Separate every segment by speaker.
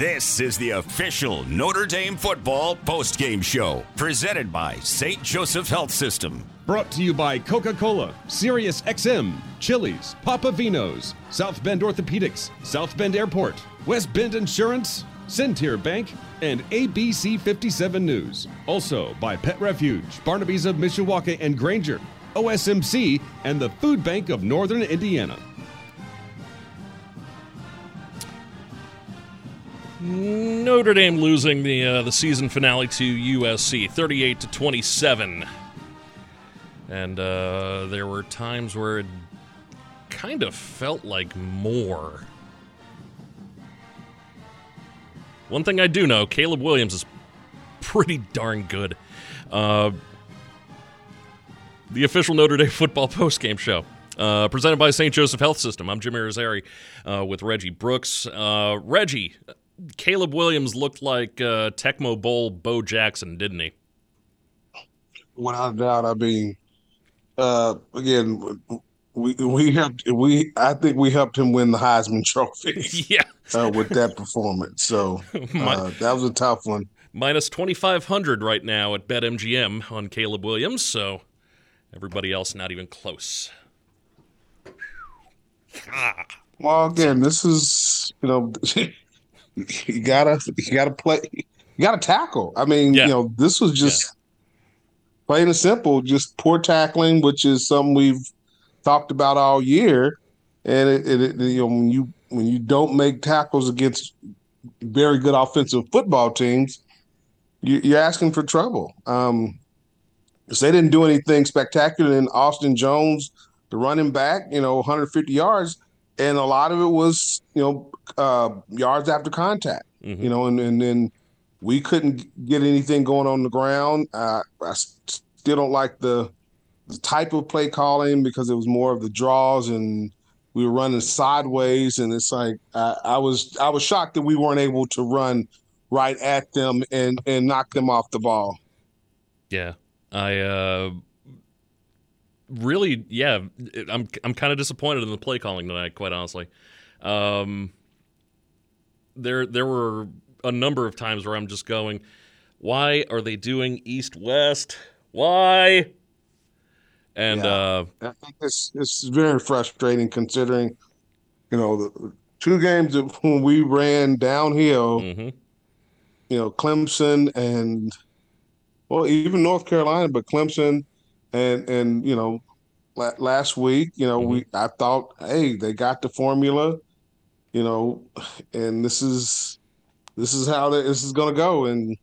Speaker 1: This is the official Notre Dame football postgame show, presented by St. Joseph Health System.
Speaker 2: Brought to you by Coca Cola, Sirius XM, Chili's, Papa Vino's, South Bend Orthopedics, South Bend Airport, West Bend Insurance, Centier Bank, and ABC 57 News. Also by Pet Refuge, Barnaby's of Mishawaka and Granger, OSMC, and the Food Bank of Northern Indiana.
Speaker 3: Notre Dame losing the uh, the season finale to USC, 38 to 27. And uh, there were times where it kind of felt like more. One thing I do know, Caleb Williams is pretty darn good. Uh, the official Notre Dame football postgame show. Uh, presented by St. Joseph Health System. I'm Jim Irizarry uh, with Reggie Brooks. Uh, Reggie, Caleb Williams looked like uh, Tecmo Bowl Bo Jackson, didn't he?
Speaker 4: Without a doubt. I mean, uh, again, we we helped we I think we helped him win the Heisman Trophy.
Speaker 3: yeah,
Speaker 4: uh, with that performance. So uh, that was a tough one.
Speaker 3: Minus twenty five hundred right now at BetMGM on Caleb Williams. So everybody else not even close.
Speaker 4: Well, again, this is you know you gotta you gotta play you gotta tackle. I mean,
Speaker 3: Yeah.
Speaker 4: you know, this was just
Speaker 3: Yeah.
Speaker 4: plain and simple, just poor tackling, which is something we've talked about all year. And it, it, it you know when you when you don't make tackles against very good offensive football teams, you, you're asking for trouble. Um, they didn't do anything spectacular in Austin Jones, the running back, you know, 150 yards, and a lot of it was, you know, uh, yards after contact,
Speaker 3: Mhm.
Speaker 4: you know, and and then we couldn't get anything going on the ground. Uh, I still don't like the, the type of play calling because it was more of the draws and we were running sideways, and it's like I, I was I was shocked that we weren't able to run right at them and and knock them off the ball.
Speaker 3: Yeah, I uh, really, yeah, I'm I'm kind of disappointed in the play calling tonight. Quite honestly, um, there there were a number of times where I'm just going, why are they doing east west? Why? And
Speaker 4: Yeah.
Speaker 3: uh,
Speaker 4: I think this is very frustrating considering, you know, the two games that when we ran downhill,
Speaker 3: mhm.
Speaker 4: you know, Clemson and well, even North Carolina, but Clemson and and you know, last week, you know, we I thought, hey, they got the formula, you know, and this is this is how the, this is going to go, and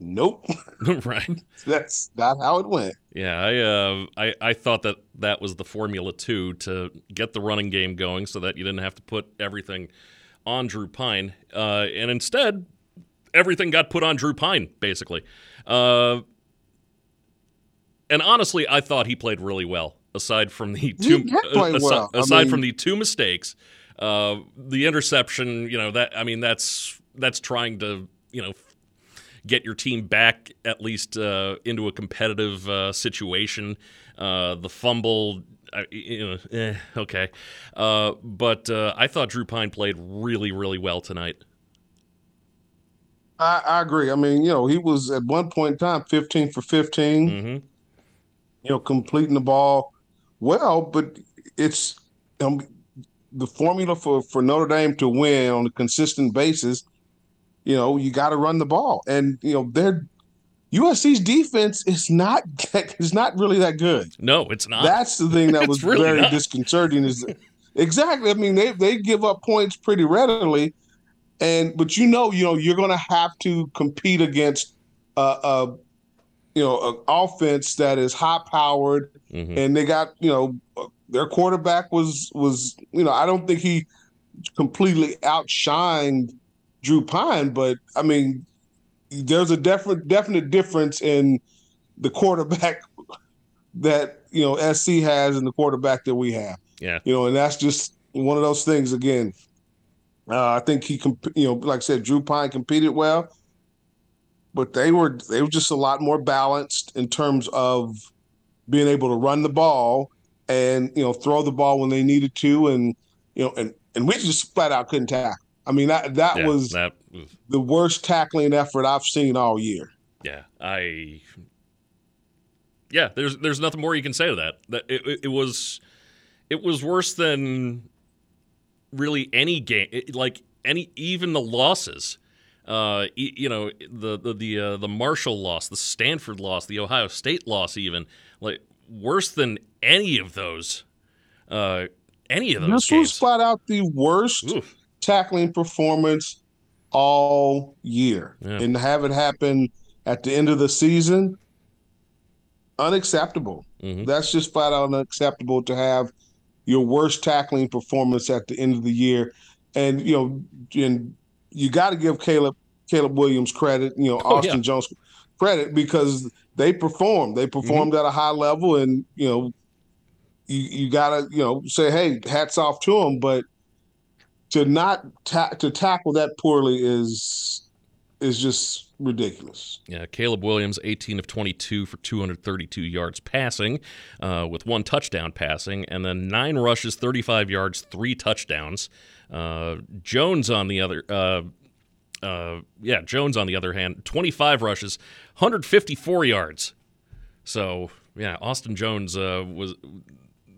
Speaker 4: nope,
Speaker 3: right.
Speaker 4: that's not how it went.
Speaker 3: Yeah, I, uh, I I thought that that was the formula too to get the running game going, so that you didn't have to put everything on Drew Pyne, uh, and instead everything got put on Drew Pyne basically. Uh, and honestly, I thought he played really well. Aside from the two,
Speaker 4: did play
Speaker 3: asi-
Speaker 4: well.
Speaker 3: Aside
Speaker 4: mean-
Speaker 3: from the two mistakes, uh, the interception, you know that I mean that's that's trying to you know get your team back at least uh, into a competitive uh, situation. Uh, the fumble, I, you know, eh, okay, uh, but uh, I thought Drew Pyne played really, really well tonight.
Speaker 4: I, I agree. I mean, you know, he was at one point in time 15 for 15.
Speaker 3: hmm
Speaker 4: you know, completing the ball well, but it's um, the formula for, for Notre Dame to win on a consistent basis. You know, you got to run the ball, and you know, their USC's defense is not is not really that good.
Speaker 3: No, it's not.
Speaker 4: That's the thing that was
Speaker 3: really
Speaker 4: very
Speaker 3: not.
Speaker 4: disconcerting. Is exactly. I mean, they they give up points pretty readily, and but you know, you know, you're going to have to compete against uh, uh you know, an offense that is high powered,
Speaker 3: Mhm.
Speaker 4: and they got you know their quarterback was was you know I don't think he completely outshined Drew Pyne, but I mean there's a definite definite difference in the quarterback that you know SC has and the quarterback that we have.
Speaker 3: Yeah.
Speaker 4: You know, and that's just one of those things again. Uh, I think he, comp- you know, like I said, Drew Pyne competed well, but they were they were just a lot more balanced in terms of being able to run the ball and you know throw the ball when they needed to, and you know, and and we just flat out couldn't tackle. I mean that that
Speaker 3: Yeah,
Speaker 4: was
Speaker 3: that.
Speaker 4: the worst tackling effort I've seen all year.
Speaker 3: Yeah, I. Yeah, there's there's nothing more you can say to that. That it, it, it was, it was worse than really any game. It, like any even the losses. Uh, you know the the the uh, the Marshall loss, the Stanford loss, the Ohio State loss, even like worse than any of those. Uh, any of those
Speaker 4: This was flat out the worst
Speaker 3: Oof.
Speaker 4: tackling performance all year,
Speaker 3: Yeah.
Speaker 4: and have it happen at the end of the season, unacceptable.
Speaker 3: Mhm.
Speaker 4: That's just flat out unacceptable to have your worst tackling performance at the end of the year, and you know, and you got to give Caleb Caleb Williams credit, you know,
Speaker 3: Oh,
Speaker 4: Austin
Speaker 3: yeah.
Speaker 4: Jones credit because they performed. They performed
Speaker 3: Mm-hmm.
Speaker 4: at a high level, and you know, you you gotta you know say, hey, hats off to them, but to not ta- to tackle that poorly is is just ridiculous.
Speaker 3: Yeah, Caleb Williams, 18 of 22 for 232 yards passing, uh, with one touchdown passing, and then nine rushes, 35 yards, three touchdowns. Uh, Jones on the other, uh, uh, yeah, Jones on the other hand, 25 rushes, 154 yards. So yeah, Austin Jones uh, was.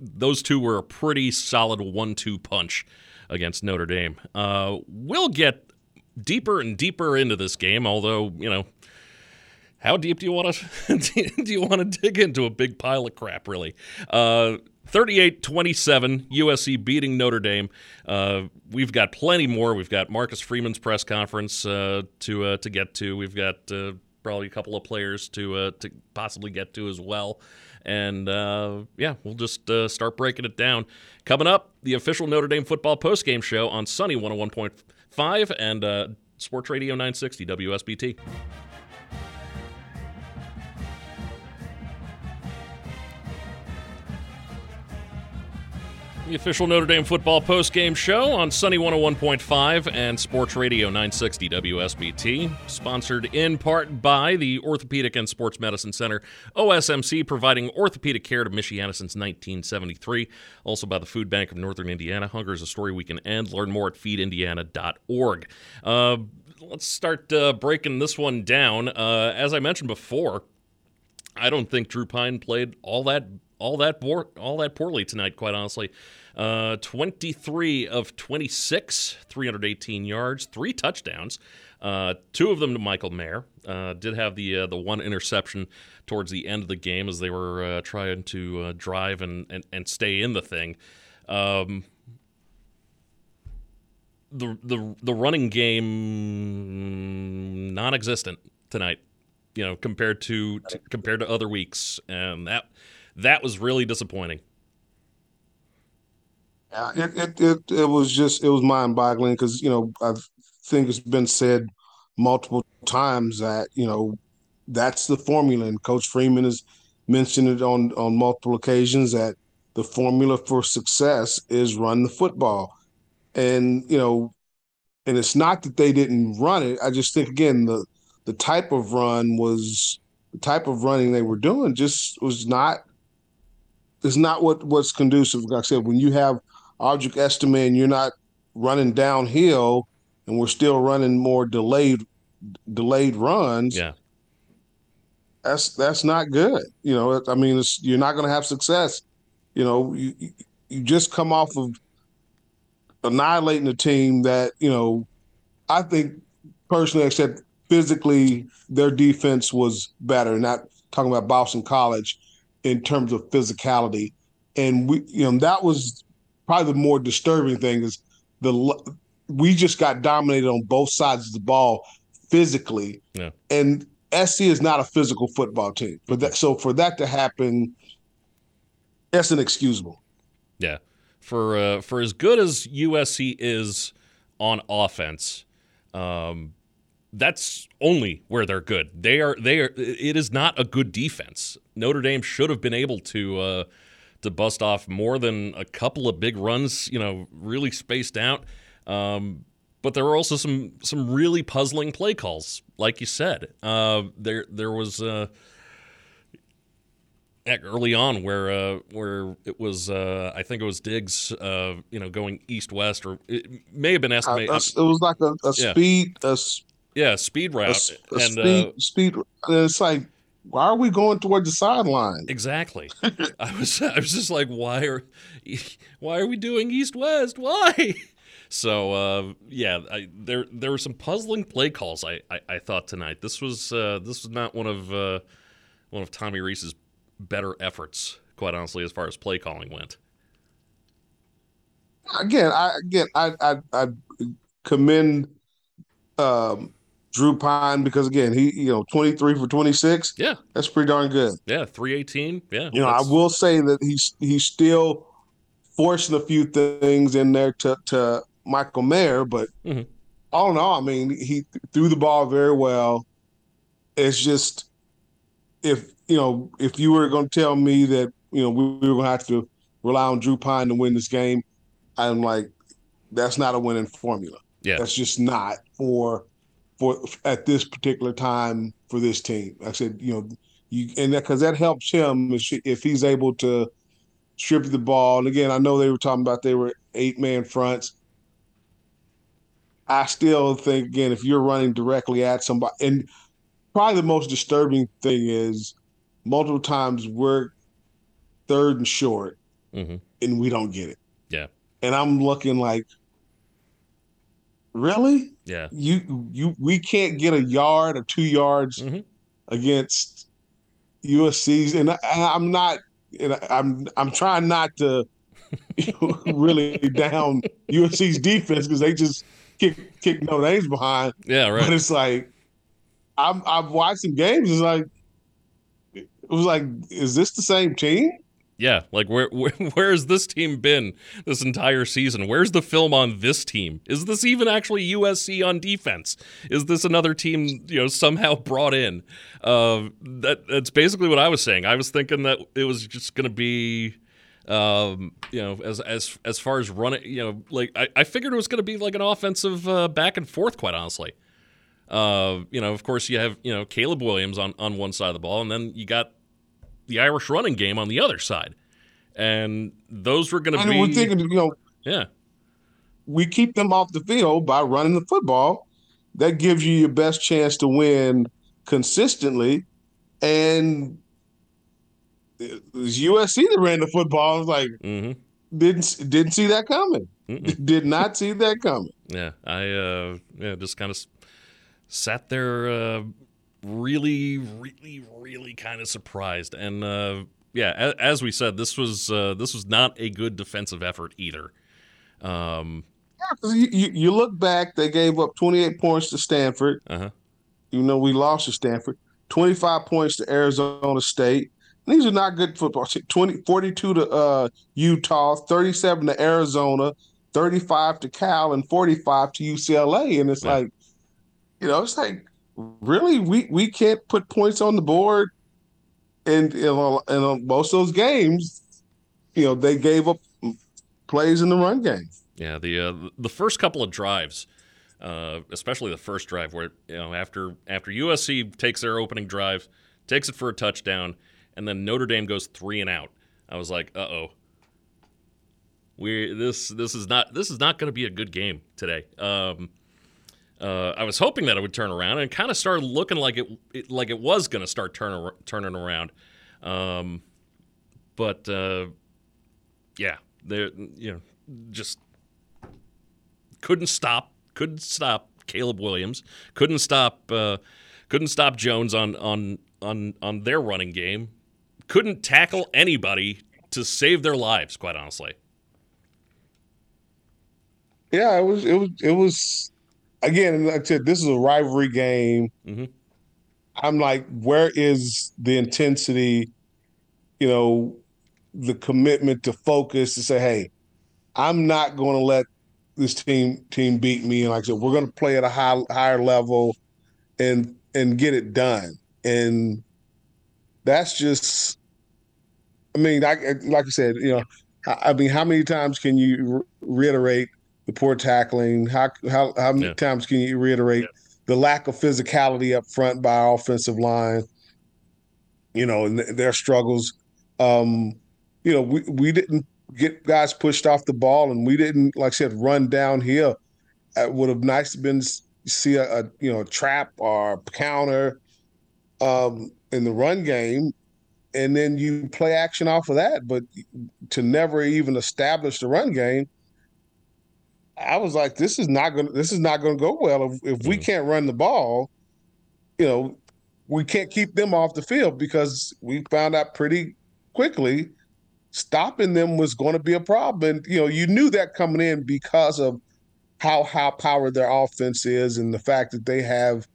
Speaker 3: Those two were a pretty solid one-two punch against Notre Dame. Uh, we'll get deeper and deeper into this game, although you know how deep do you want to do you want to dig into a big pile of crap really uh 38-27 USC beating Notre Dame. Uh, we've got plenty more. We've got Marcus Freeman's press conference uh, to uh, to get to. We've got uh, probably a couple of players to uh, to possibly get to as well. And uh, yeah, we'll just start breaking it down. Coming up, the official Notre Dame football postgame show on Sunny 101.5 and uh, Sports Radio 960 WSBT. The official Notre Dame football postgame show on Sunny 101.5 and Sports Radio 960 WSBT. Sponsored in part by the Orthopedic and Sports Medicine Center, OSMC, providing orthopedic care to Michiana since 1973. Also by the Food Bank of Northern Indiana. Hunger is a story we can end. Learn more at feedindiana.org. Uh, let's start uh, breaking this one down. Uh, as I mentioned before, I don't think Drew Pyne played all that all that poor, all that poorly tonight. Quite honestly, uh, 23 of 26, 318 yards, three touchdowns, uh, two of them to Michael Mayer. Uh, did have the uh, the one interception towards the end of the game as they were uh, trying to uh, drive and, and and stay in the thing. Um, the the the running game non-existent tonight you know compared to, to compared to other weeks and that that was really disappointing
Speaker 4: Yeah, it, it it it was just it was mind boggling because you know I think it's been said multiple times that you know that's the formula, and Coach Freeman has mentioned it on on multiple occasions that the formula for success is run the football, and you know, and it's not that they didn't run it. I just think again the the type of run was the type of running they were doing just was not is not what what's conducive. Like I said, when you have Audric Estimé and you're not running downhill, and we're still running more delayed delayed runs.
Speaker 3: yeah
Speaker 4: That's that's not good. You know, I mean, it's, you're not going to have success. You know, you you- you just come off of annihilating a team that you know. I think personally, said physically, their defense was better. Not talking about Boston College in terms of physicality, and we, you know, that was probably the more disturbing thing is the we just got dominated on both sides of the ball physically,
Speaker 3: Yeah.
Speaker 4: and SC is not a physical football team. But that, so for that to happen, that's inexcusable.
Speaker 3: yeah for uh, for as good as USC is on offense um that's only where they're good. They are they are it is not a good defense. Notre Dame should have been able to uh to bust off more than a couple of big runs, you know, really spaced out. Um, but there were also some some really puzzling play calls, like you said. Uh, there there was uh, early on where uh, where it was uh, I think it was Diggs uh, you know going east west or it may have been estimated
Speaker 4: it was like a, a
Speaker 3: Yeah.
Speaker 4: speed a,
Speaker 3: yeah speed
Speaker 4: a,
Speaker 3: route
Speaker 4: a
Speaker 3: and
Speaker 4: speed
Speaker 3: uh,
Speaker 4: speed. It's like why are we going towards the sideline?
Speaker 3: exactly I was I was just like why are why are we doing east west why so uh, yeah I, there there were some puzzling play calls I, I, I thought tonight this was uh, this was not one of uh, one of Tommy Rees's better efforts quite honestly as far as play calling went
Speaker 4: Again, I again I I, I commend um, Drew Pyne because again he you know twenty three for twenty six.
Speaker 3: yeah
Speaker 4: That's pretty darn good.
Speaker 3: yeah 318 yeah
Speaker 4: You know, I will say that he's he's still forcing a few things in there to to Michael Mayer, but
Speaker 3: Mhm.
Speaker 4: all in all, I mean, he threw the ball very well. It's just if you know if you were going to tell me that you know we, we were going to have to rely on Drew Pyne to win this game, I'm like, that's not a winning formula.
Speaker 3: Yeah.
Speaker 4: that's just not for for at this particular time for this team. I said, you know, you and that because that helps him if, she, if he's able to strip the ball. And again, I know they were talking about they were eight man fronts. I still think again, if you're running directly at somebody, and probably the most disturbing thing is multiple times we're third and short
Speaker 3: Mhm.
Speaker 4: and we don't get it.
Speaker 3: Yeah.
Speaker 4: And I'm looking like, really?
Speaker 3: yeah
Speaker 4: You you we can't get a yard or two yards
Speaker 3: Mhm.
Speaker 4: against USC's, and I, I'm not. And I'm I'm trying not to really down USC's defense because they just kick kick Notre Dame's behind.
Speaker 3: yeah right
Speaker 4: But it's like I'm I've watched some games. It's like it was like, is this the same team?
Speaker 3: Yeah, like where, where where has this team been this entire season? Where's the film on this team? Is this even actually USC on defense? Is this another team you know somehow brought in? Uh, that that's basically what I was saying. I was thinking that it was just going to be, um, you know, as as as far as running, you know, like I, I figured it was going to be like an offensive uh, back and forth. Quite honestly, uh, you know, of course you have you know Caleb Williams on on one side of the ball, and then you got the Irish running game on the other side. And those were going to be
Speaker 4: we're thinking, you know,
Speaker 3: yeah.
Speaker 4: we keep them off the field by running the football. That gives you your best chance to win consistently. And it was USC that ran the football. I was like,
Speaker 3: hmm
Speaker 4: didn't didn't see that coming.
Speaker 3: Mm-mm.
Speaker 4: Did not see that coming.
Speaker 3: Yeah, I uh, yeah just kind of sat there, uh, really, really, really kind of surprised, and uh, yeah, as, as we said, this was uh, this was not a good defensive effort either. Um,
Speaker 4: Yeah, you, you, you look back, they gave up 28 points to Stanford.
Speaker 3: uh-huh.
Speaker 4: even though we lost to Stanford, 25 points to Arizona State. These are not good football. 20, 42 to uh, Utah, 37 to Arizona, 35 to Cal, and 45 to UCLA. And it's
Speaker 3: Yeah.
Speaker 4: like, you know, it's like, really, we, we can't put points on the board. And in, in, in most of those games, you know, they gave up plays in the run game.
Speaker 3: Yeah, the uh, the first couple of drives, uh, especially the first drive, where you know after after USC takes their opening drive, takes it for a touchdown, and then Notre Dame goes three and out. I was like, uh oh, we this this is not this is not going to be a good game today. Um, uh, I was hoping that it would turn around, and kind of started looking like it, it like it was going to start turning turning around. Um, but uh, yeah, there you know just couldn't stop couldn't stop Caleb Williams. Couldn't stop uh, couldn't stop Jones on on on on their running game. Couldn't tackle anybody to save their lives quite honestly.
Speaker 4: Yeah, it was it was it was again, like I said, this is a rivalry game.
Speaker 3: Mhm.
Speaker 4: I'm like, where is the intensity, you know, the commitment to focus to say, hey, I'm not going to let this team team beat me. And like I said, we're going to play at a high higher level and and get it done. And that's just, I mean, like like I said, you know, I, I mean, how many times can you re- reiterate the poor tackling? How how how many
Speaker 3: Yeah.
Speaker 4: times can you reiterate the lack of physicality up front by our offensive line? You know, and th- their struggles. Um, you know, we we didn't get guys pushed off the ball, and we didn't, like I said, run down here. It would have nice been see a, a you know a trap or a counter um, in the run game, and then you play action off of that. But to never even establish the run game, I was like, this is not gonna This is not going to go well if, if we mm-hmm. can't run the ball. You know, we can't keep them off the field because we found out pretty quickly stopping them was going to be a problem. And you know, you knew that coming in because of how high powered their offense is and the fact that they have,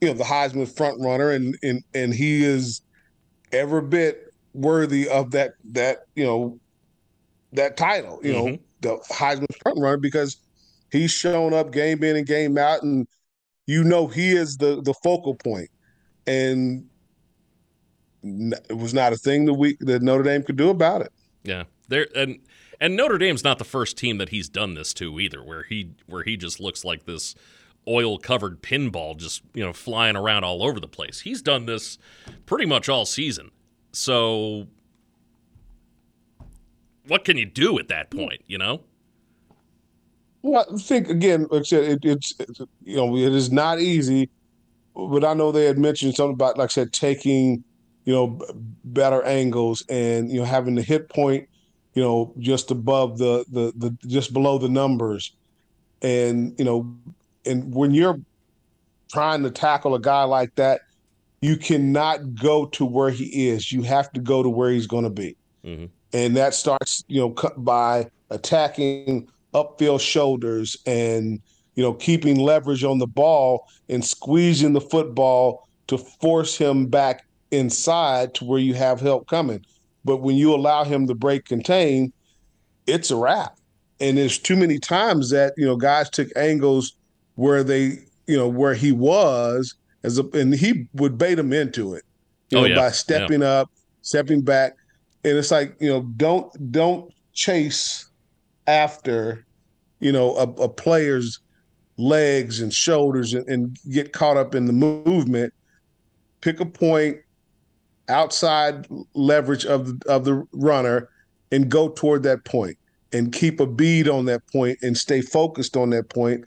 Speaker 4: you know, the Heisman front runner and and and he is every bit worthy of that that you know that title. You mm-hmm. know, the Heisman front runner because he's shown up game in and game out, and you know he is the the focal point. And it was not a thing that we that Notre Dame could do about it.
Speaker 3: Yeah, there and and Notre Dame's not the first team that he's done this to either, where he where he just looks like this oil covered pinball just you know flying around all over the place. He's done this pretty much all season. So what can you do at that point? You know.
Speaker 4: Well, I think again, like I said, it, it's, it's you know it is not easy, but I know they had mentioned something about like I said taking you know, better angles and, you know, having the hit point, you know, just above the, the, the, just below the numbers. And, you know, and when you're trying to tackle a guy like that, you cannot go to where he is. You have to go to where he's going to be. Mm-hmm. And that starts, you know, by attacking upfield shoulders and, you know, keeping leverage on the ball and squeezing the football to force him back inside to where you have help coming. But when you allow him to break contain, it's a wrap. And there's too many times that, you know, guys took angles where they, you know, where he was as a, and he would bait him into it, you oh, know, yeah. by stepping yeah. up, stepping back. And it's like, you know, don't, don't chase after, you know, a, a player's legs and shoulders and, and get caught up in the movement. Pick a point, outside leverage of the, of the runner and go toward that point and keep a bead on that point and stay focused on that point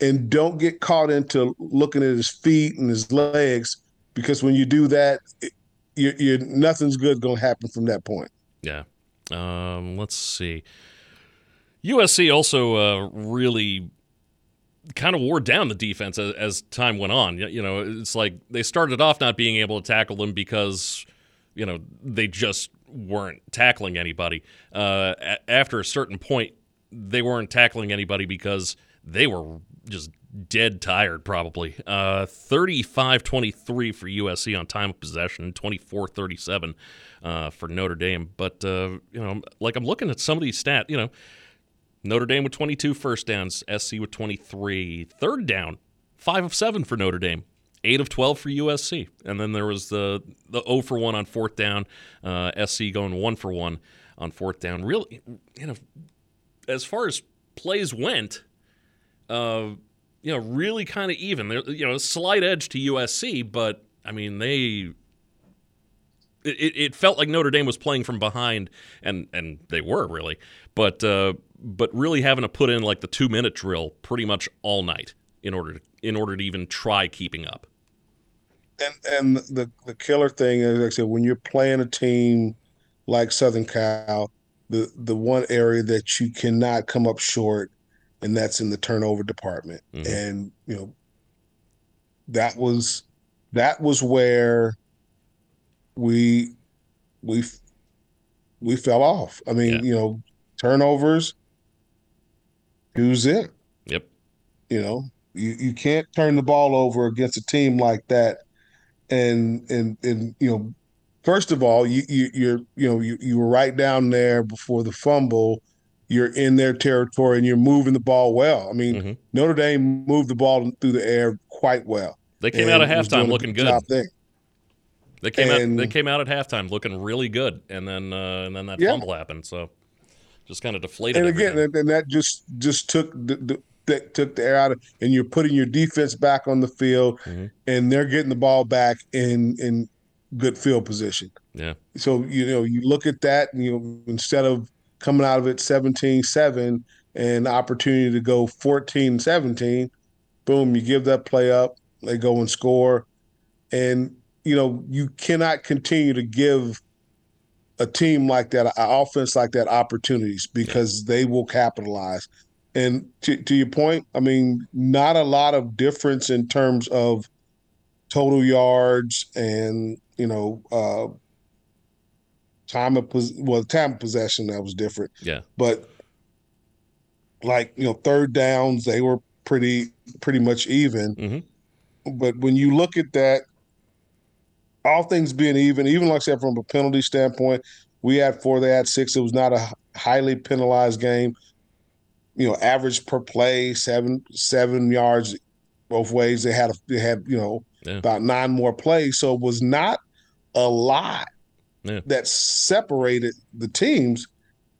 Speaker 4: and don't get caught into looking at his feet and his legs because when you do that you're, you're nothing's good going to happen from that point
Speaker 3: yeah um, let's see usc also uh, really kind of wore down the defense as, as, time went on. You know, it's like they started off not being able to tackle them because, you know, they just weren't tackling anybody. Uh, a- after a certain point, they weren't tackling anybody because they were just dead tired, probably. Uh, 35 23 for USC on time of possession, 24 37 uh, for Notre Dame. But, uh, you know, like I'm looking at some of these stats, you know, Notre Dame with 22 first downs, SC with 23. Third down, 5 of 7 for Notre Dame. 8 of 12 for USC. And then there was the the 0 for 1 on fourth down, uh, SC going 1 for 1 on fourth down. Really, you know, as far as plays went, uh, you know, really kind of even. There, you know, a slight edge to USC, but I mean, they it, it, felt like Notre Dame was playing from behind, and and they were really, but uh, but really having to put in like the two minute drill pretty much all night in order to in order to even try keeping up.
Speaker 4: And and the the killer thing is, like I said, when you're playing a team like Southern Cal, the the one area that you cannot come up short, and that's in the turnover department. Mm-hmm. And you know, that was that was where we we we fell off. I mean, yeah. you know, turnovers. Who's it?
Speaker 3: Yep.
Speaker 4: You know, you, you can't turn the ball over against a team like that. And and and you know, first of all, you, you you're you know you you were right down there before the fumble. You're in their territory and you're moving the ball well. I mean, mm-hmm. Notre Dame moved the ball through the air quite well.
Speaker 3: They came out of halftime looking good. They came and, out. They came out at halftime looking really good, and then uh, and then that yeah. fumble happened. So just kind of deflated.
Speaker 4: And again, and, and, that just just took the, the that took the air out of, and you're putting your defense back on the field, mm-hmm. and they're getting the ball back, and and good field position.
Speaker 3: Yeah.
Speaker 4: So you know you look at that, and, you know instead of coming out of it 17-7 and opportunity to go 14-17, boom, you give that play up, they go and score, and you know you cannot continue to give a team like that, an offense like that, opportunities because they will capitalize. And to, to your point, I mean, not a lot of difference in terms of total yards and you know uh, time of pos- well time of possession that was different.
Speaker 3: Yeah.
Speaker 4: But like you know third downs they were pretty pretty much even.
Speaker 3: Mm-hmm.
Speaker 4: But when you look at that, all things being even, even like I said from a penalty standpoint, we had four, they had six. It was not a highly penalized game. You know, average per play seven seven yards both ways. They had a, they had you know
Speaker 3: Yeah.
Speaker 4: about nine more plays, so it was not a lot
Speaker 3: Yeah.
Speaker 4: that separated the teams.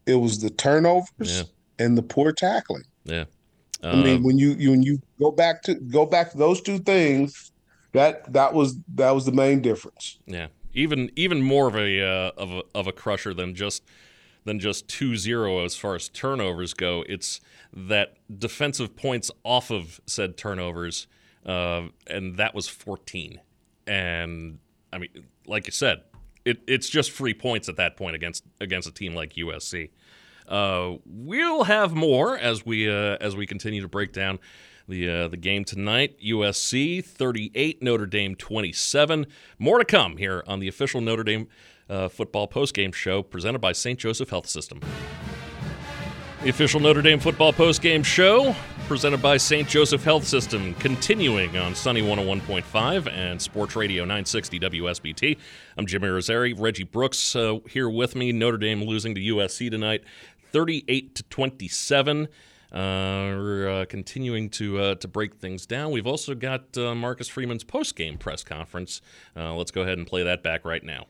Speaker 4: It was the turnovers
Speaker 3: Yeah.
Speaker 4: and the poor tackling.
Speaker 3: Yeah.
Speaker 4: I mean,
Speaker 3: Um,
Speaker 4: when you, you when you go back to go back to those two things, that that was that was the main difference.
Speaker 3: Yeah, even even more of a uh, of a of a crusher than just than just 2-0 as far as turnovers go. It's that defensive points off of said turnovers, uh, and that was 14. And I mean, like you said, it, it's just free points at that point against against a team like USC. Uh, we'll have more as we uh, as we continue to break down the uh, the game tonight. USC 38, Notre Dame 27. More to come here on the official Notre Dame uh, football postgame show presented by St. Joseph Health System. The official Notre Dame football postgame show presented by St. Joseph Health System, continuing on Sunny 101.5 and Sports Radio 960 WSBT. I'm Jim Irizarry. Reggie Brooks uh, here with me. Notre Dame losing to USC tonight, 38 to 27. Uh, we're uh, continuing to uh, to break things down. We've also got uh, Marcus Freeman's post game press conference. Uh, let's go ahead and play that back right now.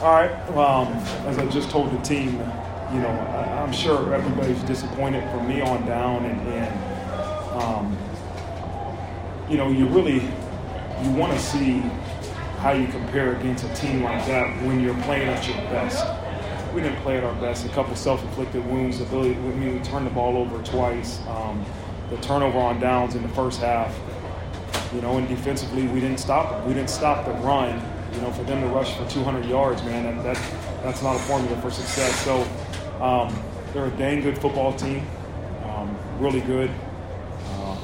Speaker 5: All right. Well, um, as I just told the team, you know, I, I'm sure everybody's disappointed from me on down, and, and um, you know, you really you want to see how you compare against a team like that when you're playing at your best. We didn't play at our best. A couple self-inflicted wounds. Ability. I mean, we turned the ball over twice. Um, the turnover on downs in the first half. You know, and defensively, we didn't stop them. We didn't stop the run. You know, for them to rush for 200 yards, man, that, that that's not a formula for success. So um, they're a dang good football team, um, really good. Uh,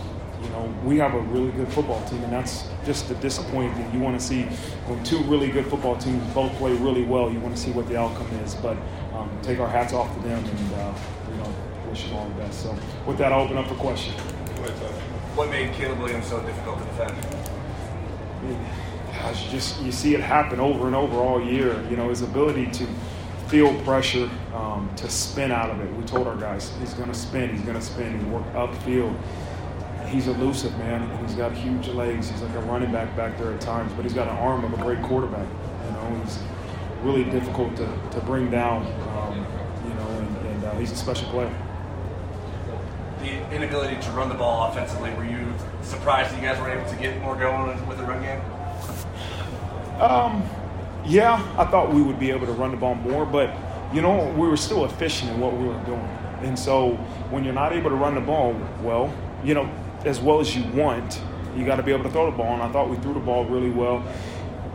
Speaker 5: you know, we have a really good football team, and that's just the disappointing thing. You want to see when two really good football teams both play really well. You want to see what the outcome is, but um, take our hats off to them, and uh, you know, wish them all the best. So with that, I'll open up for questions.
Speaker 6: What made Caleb Williams so difficult to defend?
Speaker 5: Gosh, you just you see it happen over and over all year. You know, his ability to feel pressure, um, to spin out of it. We told our guys he's going to spin, he's going to spin, he work upfield. He's elusive, man, and he's got huge legs. He's like a running back back there at times, but he's got an arm of a great quarterback. You know, he's really difficult to, to bring down. Um, you know, and, and uh, he's a special player.
Speaker 6: The inability to run the ball offensively, were you surprised that you guys were able to get more going with the run game?
Speaker 5: Um, yeah, I thought we would be able to run the ball more, but you know, we were still efficient in what we were doing. And so when you're not able to run the ball well, you know, as well as you want, you got to be able to throw the ball. And I thought we threw the ball really well.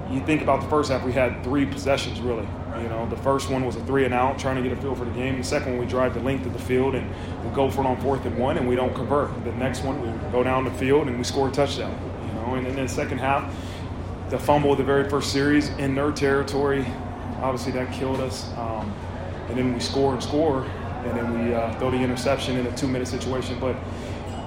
Speaker 5: You think about the first half, we had three possessions really. You know, the first one was a three and out, trying to get a feel for the game. The second one, we drive the length of the field and we go for it on fourth and one, and we don't convert. The next one, we go down the field and we score a touchdown. You know, and then the second half, the fumble of the very first series in their territory, obviously that killed us. Um, and then we score and score, and then we uh, throw the interception in a two-minute situation. But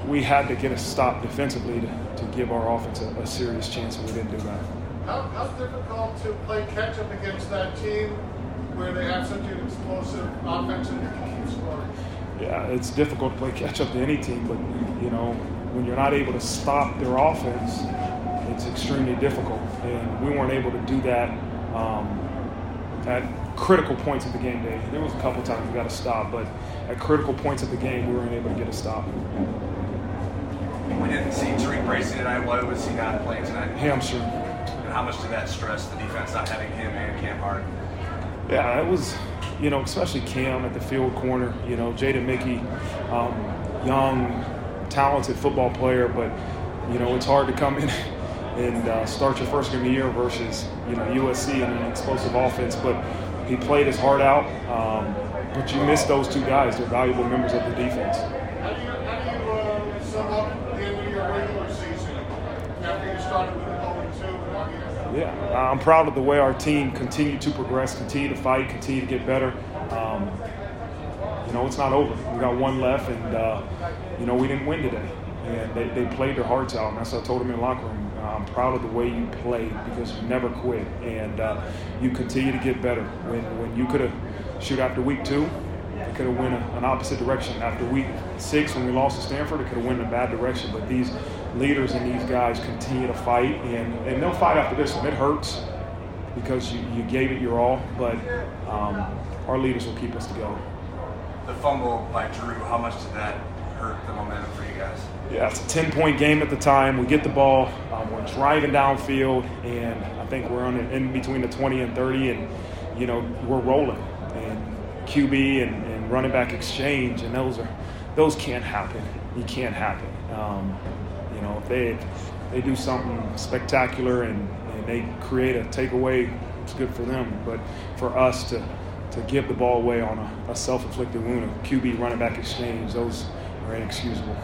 Speaker 5: we had to get a stop defensively to, to give our offense a, a serious chance, and we didn't do that.
Speaker 7: How, how difficult to play catch up against that team where they have such an explosive offense and you can keep scoring?
Speaker 5: Yeah, it's difficult to play catch up to any team, but you know when you're not able to stop their offense, it's extremely difficult. And we weren't able to do that um, at critical points of the game day. There was a couple times we got to stop, but at critical points of the game, we weren't able to get a stop.
Speaker 6: We didn't see TaRiq Bracy tonight. Why was he not playing tonight?
Speaker 5: Hamstring.
Speaker 6: how much did that stress the defense not having him and Cam Hart?
Speaker 5: Yeah, it was, you know, especially Cam at the field corner. You know, Jaden Mickey, um, young, talented football player, but you know it's hard to come in and uh, start your first game of the year versus you know USC and an explosive offense. But he played his heart out. Um, but you miss those two guys; they're valuable members of the defense.
Speaker 7: How do you, how do you uh, sum up the end of your regular season after you started with 0 2 and now
Speaker 5: Yeah, I'm proud of the way our team continued to progress, continue to fight, continue to get better. Um, you know, it's not over. We got one left, and uh, you know we didn't win today, and they, they played their hearts out. And that's what I told them in the locker room. I'm proud of the way you played because you never quit, and uh, you continue to get better. When when you could have shoot after week two, it could have went an opposite direction. After week six, when we lost to Stanford, it could have went in a bad direction. But these leaders and these guys continue to fight, and, and they'll fight after this one. It hurts because you, you gave it your all, but um, our leaders will keep us together.
Speaker 6: The fumble by Drew, how much did that hurt the momentum for you guys?
Speaker 5: Yeah, it's a 10 point game at the time. We get the ball, um, we're driving downfield, and I think we're on in between the 20 and 30, and you know we're rolling. And QB and, and running back exchange, and those are those can't happen. You can't happen. Um, you know, if they they do something spectacular and, and they create a takeaway, it's good for them. But for us to to give the ball away on a, a self-inflicted wound, a QB running back exchange, those are inexcusable.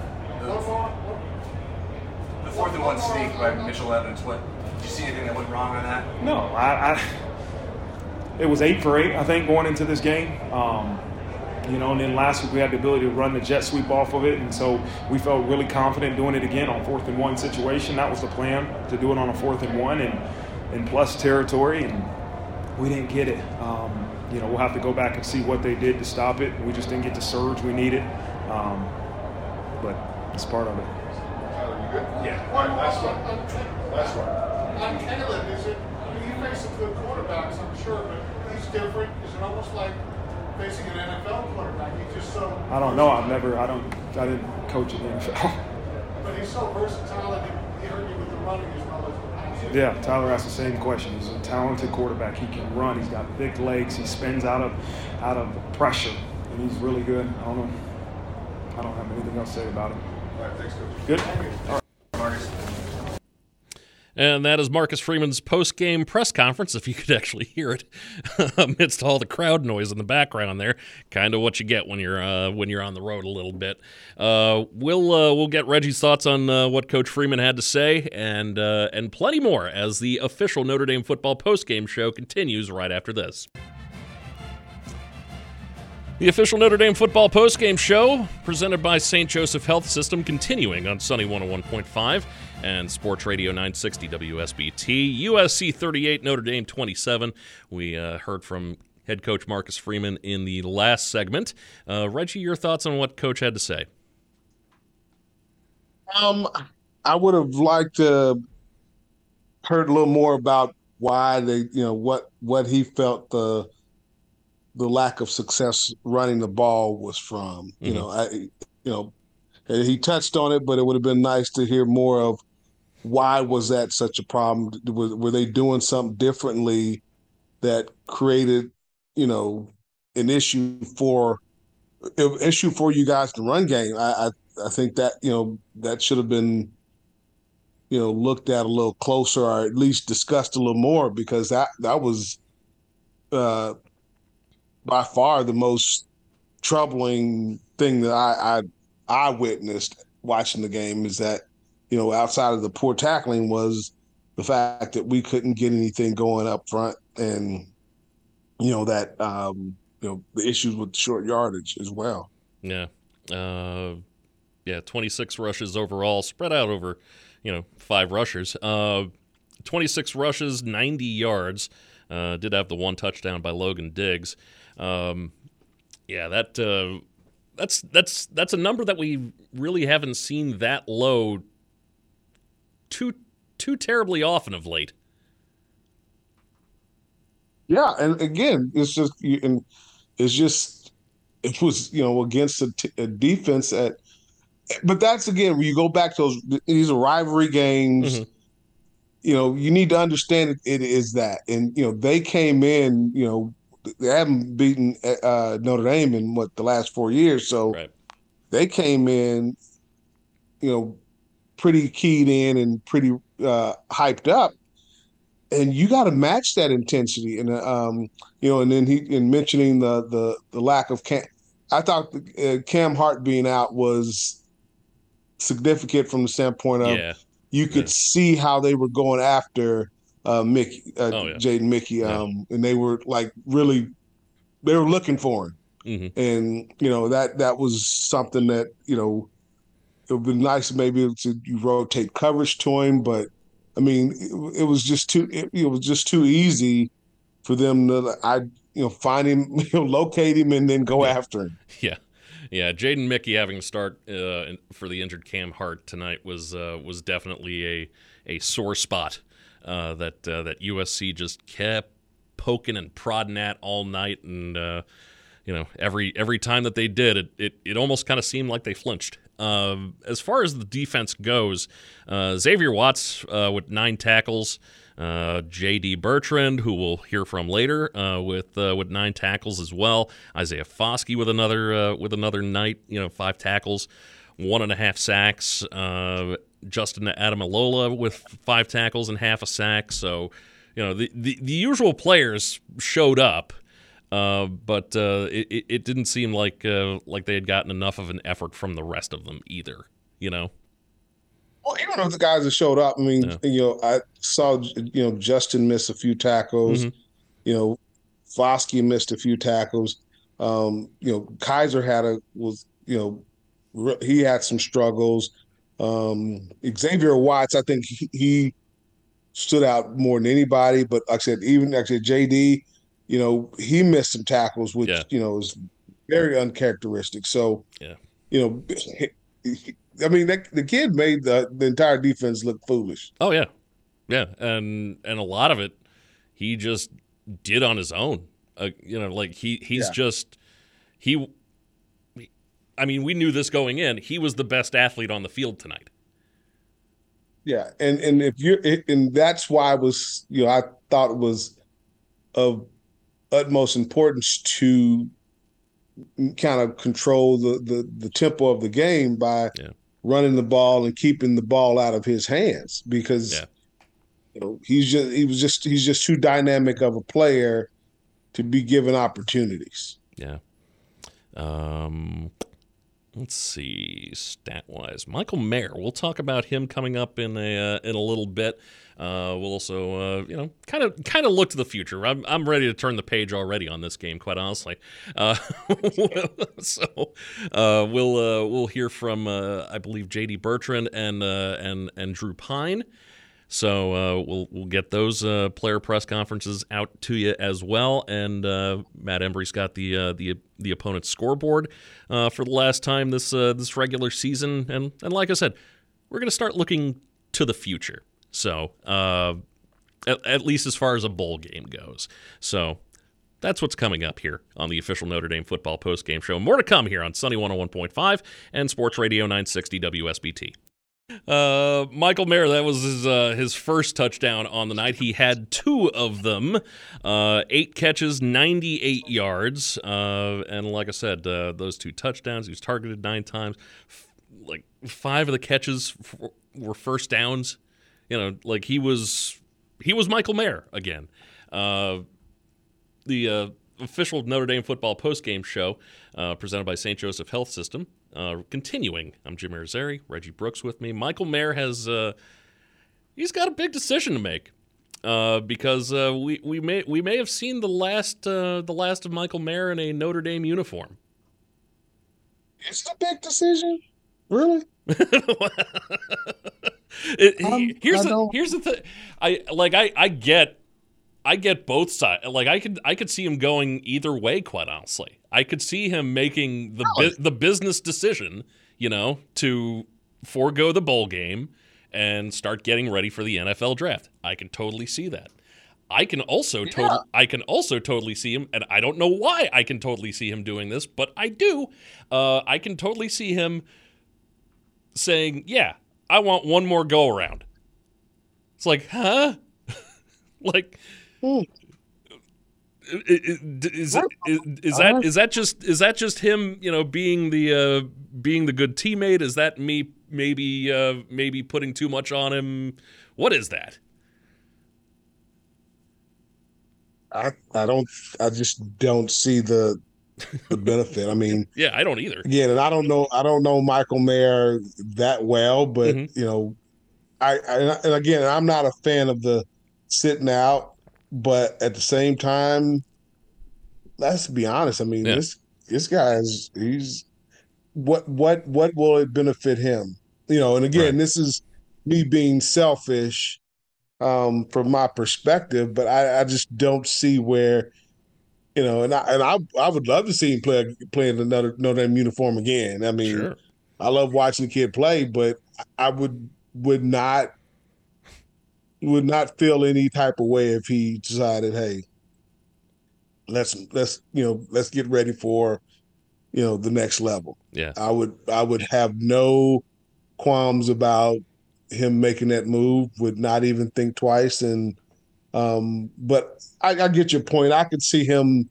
Speaker 6: The fourth and one sneak by Mitchell Evans, what did you see anything that went wrong on that?
Speaker 5: No, I, I it was eight for eight, I think, going into this game. Um, you know, and then last week we had the ability to run the jet sweep off of it, and so we felt really confident doing it again on fourth and one situation. That was the plan to do it on a fourth and one and in plus territory, and we didn't get it. Um, you know, we'll have to go back and see what they did to stop it. We just didn't get the surge we needed, um, but it's part of it. Tyler, you good?
Speaker 6: Yeah.
Speaker 7: One last one. Last one. On Caleb, is it? I mean, you face some good quarterbacks, I'm sure, but he's different. Is it almost like facing an NFL quarterback? He's just so.
Speaker 5: I don't know. I've never. I don't. I didn't coach in the NFL.
Speaker 7: But he's so versatile, and he hurt you with the running as well as the passing.
Speaker 5: Yeah, Tyler asked the same question. He's a talented quarterback. He can run. He's got thick legs. He spins out of out of pressure, and he's really good. I don't know. I don't have anything else to say about him.
Speaker 7: All right, thanks, Coach.
Speaker 5: Good. All right.
Speaker 6: Marcus.
Speaker 3: And that is Marcus Freeman's post-game press conference, if you could actually hear it amidst all the crowd noise in the background there. Kind of what you get when you're uh, when you're on the road a little bit. Uh, we'll uh, we'll get Reggie's thoughts on uh, what Coach Freeman had to say, and uh, and plenty more as the official Notre Dame football post-game show continues right after this. The official Notre Dame football postgame show, presented by St. Joseph Health System, continuing on Sunny 101.5 and Sports Radio 960 WSBT. USC 38, Notre Dame 27. We uh, heard from head coach Marcus Freeman in the last segment. Uh, Reggie, your thoughts on what coach had to say?
Speaker 4: Um, I would have liked to heard a little more about why they, you know, what what he felt the the lack of success running the ball was from. You know, I, you know, he touched on it, but it would have been nice to hear more of why was that such a problem? Was, were they doing something differently that created, you know, an issue for an issue for you guys to run game? I, I I think that you know that should have been you know looked at a little closer or at least discussed a little more because that that was uh by far the most troubling thing that I I, I witnessed watching the game is that you know outside of the poor tackling was the fact that we couldn't get anything going up front and you know that um you know the issues with short yardage as well.
Speaker 3: Yeah. Uh, yeah, 26 rushes overall, spread out over, you know, five rushers. Uh, 26 rushes, 90 yards. Uh, did have the one touchdown by Logan Diggs. Um, yeah, that uh, that's that's that's a number that we really haven't seen that low too too terribly often of late.
Speaker 4: Yeah, and again, it's just and it's just it was you know against a, t- a defense that, but that's again when you go back to those these are rivalry games. you know, you need to understand it, it is that. And, you know, they came in, you know, they haven't beaten uh, Notre Dame in what the last four years. So
Speaker 3: Right.
Speaker 4: they came in, you know, pretty keyed in and pretty uh, hyped up. And you got to match that intensity. And, um, you know, and then he, in mentioning the, the, the lack of Cam, I thought uh, Cam Hart being out was significant from the standpoint of
Speaker 3: yeah.
Speaker 4: you could
Speaker 3: Yeah.
Speaker 4: see how they were going after uh, Mickey, uh,
Speaker 3: Oh, yeah.
Speaker 4: Jaden Mickey,
Speaker 3: Yeah.
Speaker 4: um, and they were like really, they were looking for him,
Speaker 3: Mhm.
Speaker 4: and you know that that was something that you know it would be nice maybe to you rotate coverage to him, but I mean it, it was just too it, it was just too easy for them to I you know find him, you know, locate him, and then go after him.
Speaker 3: Yeah, yeah. Jaden Mickey having to start uh, for the injured Cam Hart tonight was uh, was definitely a a sore spot uh, that uh, that USC just kept poking and prodding at all night, and uh, you know every every time that they did, it it, it almost kind of seemed like they flinched. Um, as far as the defense goes, uh, Xavier Watts uh, with nine tackles. Uh, J.D. Bertrand, who we'll hear from later, uh, with uh, with nine tackles as well. Isaiah Foskey with another with another night, you know, five tackles, one and a half sacks. Justin Ademilola with five tackles and half a sack. So, you know, the the, the usual players showed up. Uh, but uh, it, it- didn't seem like uh, like they had gotten enough of an effort from the rest of them either. You know,
Speaker 4: Well, even of the guys that showed up, I mean,
Speaker 3: Yeah.
Speaker 4: you know, I saw you know Justin miss a few tackles.
Speaker 3: Mhm.
Speaker 4: You know, Foskey missed a few tackles. Um, you know, Kiser had a was you know he had some struggles. Um, Xavier Watts, I think he, he stood out more than anybody. But like I said, even like I said, JD, you know, he missed some tackles, which
Speaker 3: Yeah.
Speaker 4: you know is very uncharacteristic. So,
Speaker 3: Yeah.
Speaker 4: you know, I mean, that, the kid made the, the entire defense look foolish.
Speaker 3: Oh yeah, yeah, and and a lot of it he just did on his own. Uh, you know, like he he's
Speaker 4: Yeah.
Speaker 3: just he. I mean, we knew this going in. He was the best athlete on the field tonight.
Speaker 4: Yeah, and and if you're and that's why I was you know I thought it was of utmost importance to kind of control the the, the tempo of the game by
Speaker 3: Yeah.
Speaker 4: running the ball and keeping the ball out of his hands because
Speaker 3: Yeah.
Speaker 4: you know he's just he was just he's just too dynamic of a player to be given opportunities.
Speaker 3: Yeah. Um, let's see, stat wise, Michael Mayer. We'll talk about him coming up in a uh, in a little bit. Uh, we'll also, uh, you know, kind of kind of look to the future. I'm I'm ready to turn the page already on this game, quite honestly. Uh, so uh, we'll uh, we'll hear from I believe J.D. Bertrand and and and Drew Pyne. So uh, we'll we'll get those uh, player press conferences out to you as well. And uh, Matt Embry's got the uh, the the opponent's scoreboard uh, for the last time this uh, this regular season. And and like I said, we're going to start looking to the future. So at, at least as far as a bowl game goes. So that's what's coming up here on the official Notre Dame football postgame show. More to come here on Sunny 101.5 and Sports Radio 960 WSBT. Uh, Michael Mayer, that was his uh, his first touchdown on the night. He had two of them, uh, eight catches, 98 yards, uh, and like I said, uh, those two touchdowns. He was targeted nine times. F- like five of the catches f- were first downs. You know, like he was he was Michael Mayer again. Uh, the official Notre Dame football postgame show presented by St. Joseph Health System. Uh, continuing, I'm Jim Irizarry, Reggie Brooks with me. Michael Mayer has uh, he's got a big decision to make uh, because uh, we we may we may have seen the last uh, the last of Michael Mayer in a Notre Dame uniform.
Speaker 4: It's a big decision, really.
Speaker 3: It-
Speaker 4: Um,
Speaker 3: here's the here's the thing. I like I I get I get both sides. Like I could I could see him going either way. Quite honestly, I could see him making the bu- the business decision, you know, to forego the bowl game and start getting ready for the NFL draft. I can totally see that. I can also totally I can also totally see him, and I don't know why I can totally see him doing this, but I do. Uh, I can totally see him saying, "Yeah, I want one more go around." It's like, huh? like,
Speaker 4: Hmm.
Speaker 3: i- i- is, is, is that is that just is that just him? You know, being the uh, being the good teammate? Is that me maybe uh, maybe putting too much on him? What is that?
Speaker 4: I I don't I just don't see the the benefit. I mean,
Speaker 3: Yeah, I don't either.
Speaker 4: again, and I don't know I don't know Michael Mayer that well, but
Speaker 3: Mhm.
Speaker 4: you know, I, I and again, I'm not a fan of the sitting out, but at the same time, let's be honest. I mean,
Speaker 3: Yeah.
Speaker 4: this this guy's he's what what what will it benefit him? You know, and again,
Speaker 3: Right.
Speaker 4: this is me being selfish um from my perspective, but I, I just don't see where you know, and I and I I would love to see him play play in another Notre Dame uniform again. I mean,
Speaker 3: Sure.
Speaker 4: I love watching the kid play, but I would would not would not feel any type of way if he decided, hey, let's let's you know let's get ready for you know the next level.
Speaker 3: Yeah.
Speaker 4: I would I would have no qualms about him making that move. Would not even think twice. And um, but I, I get your point. I could see him,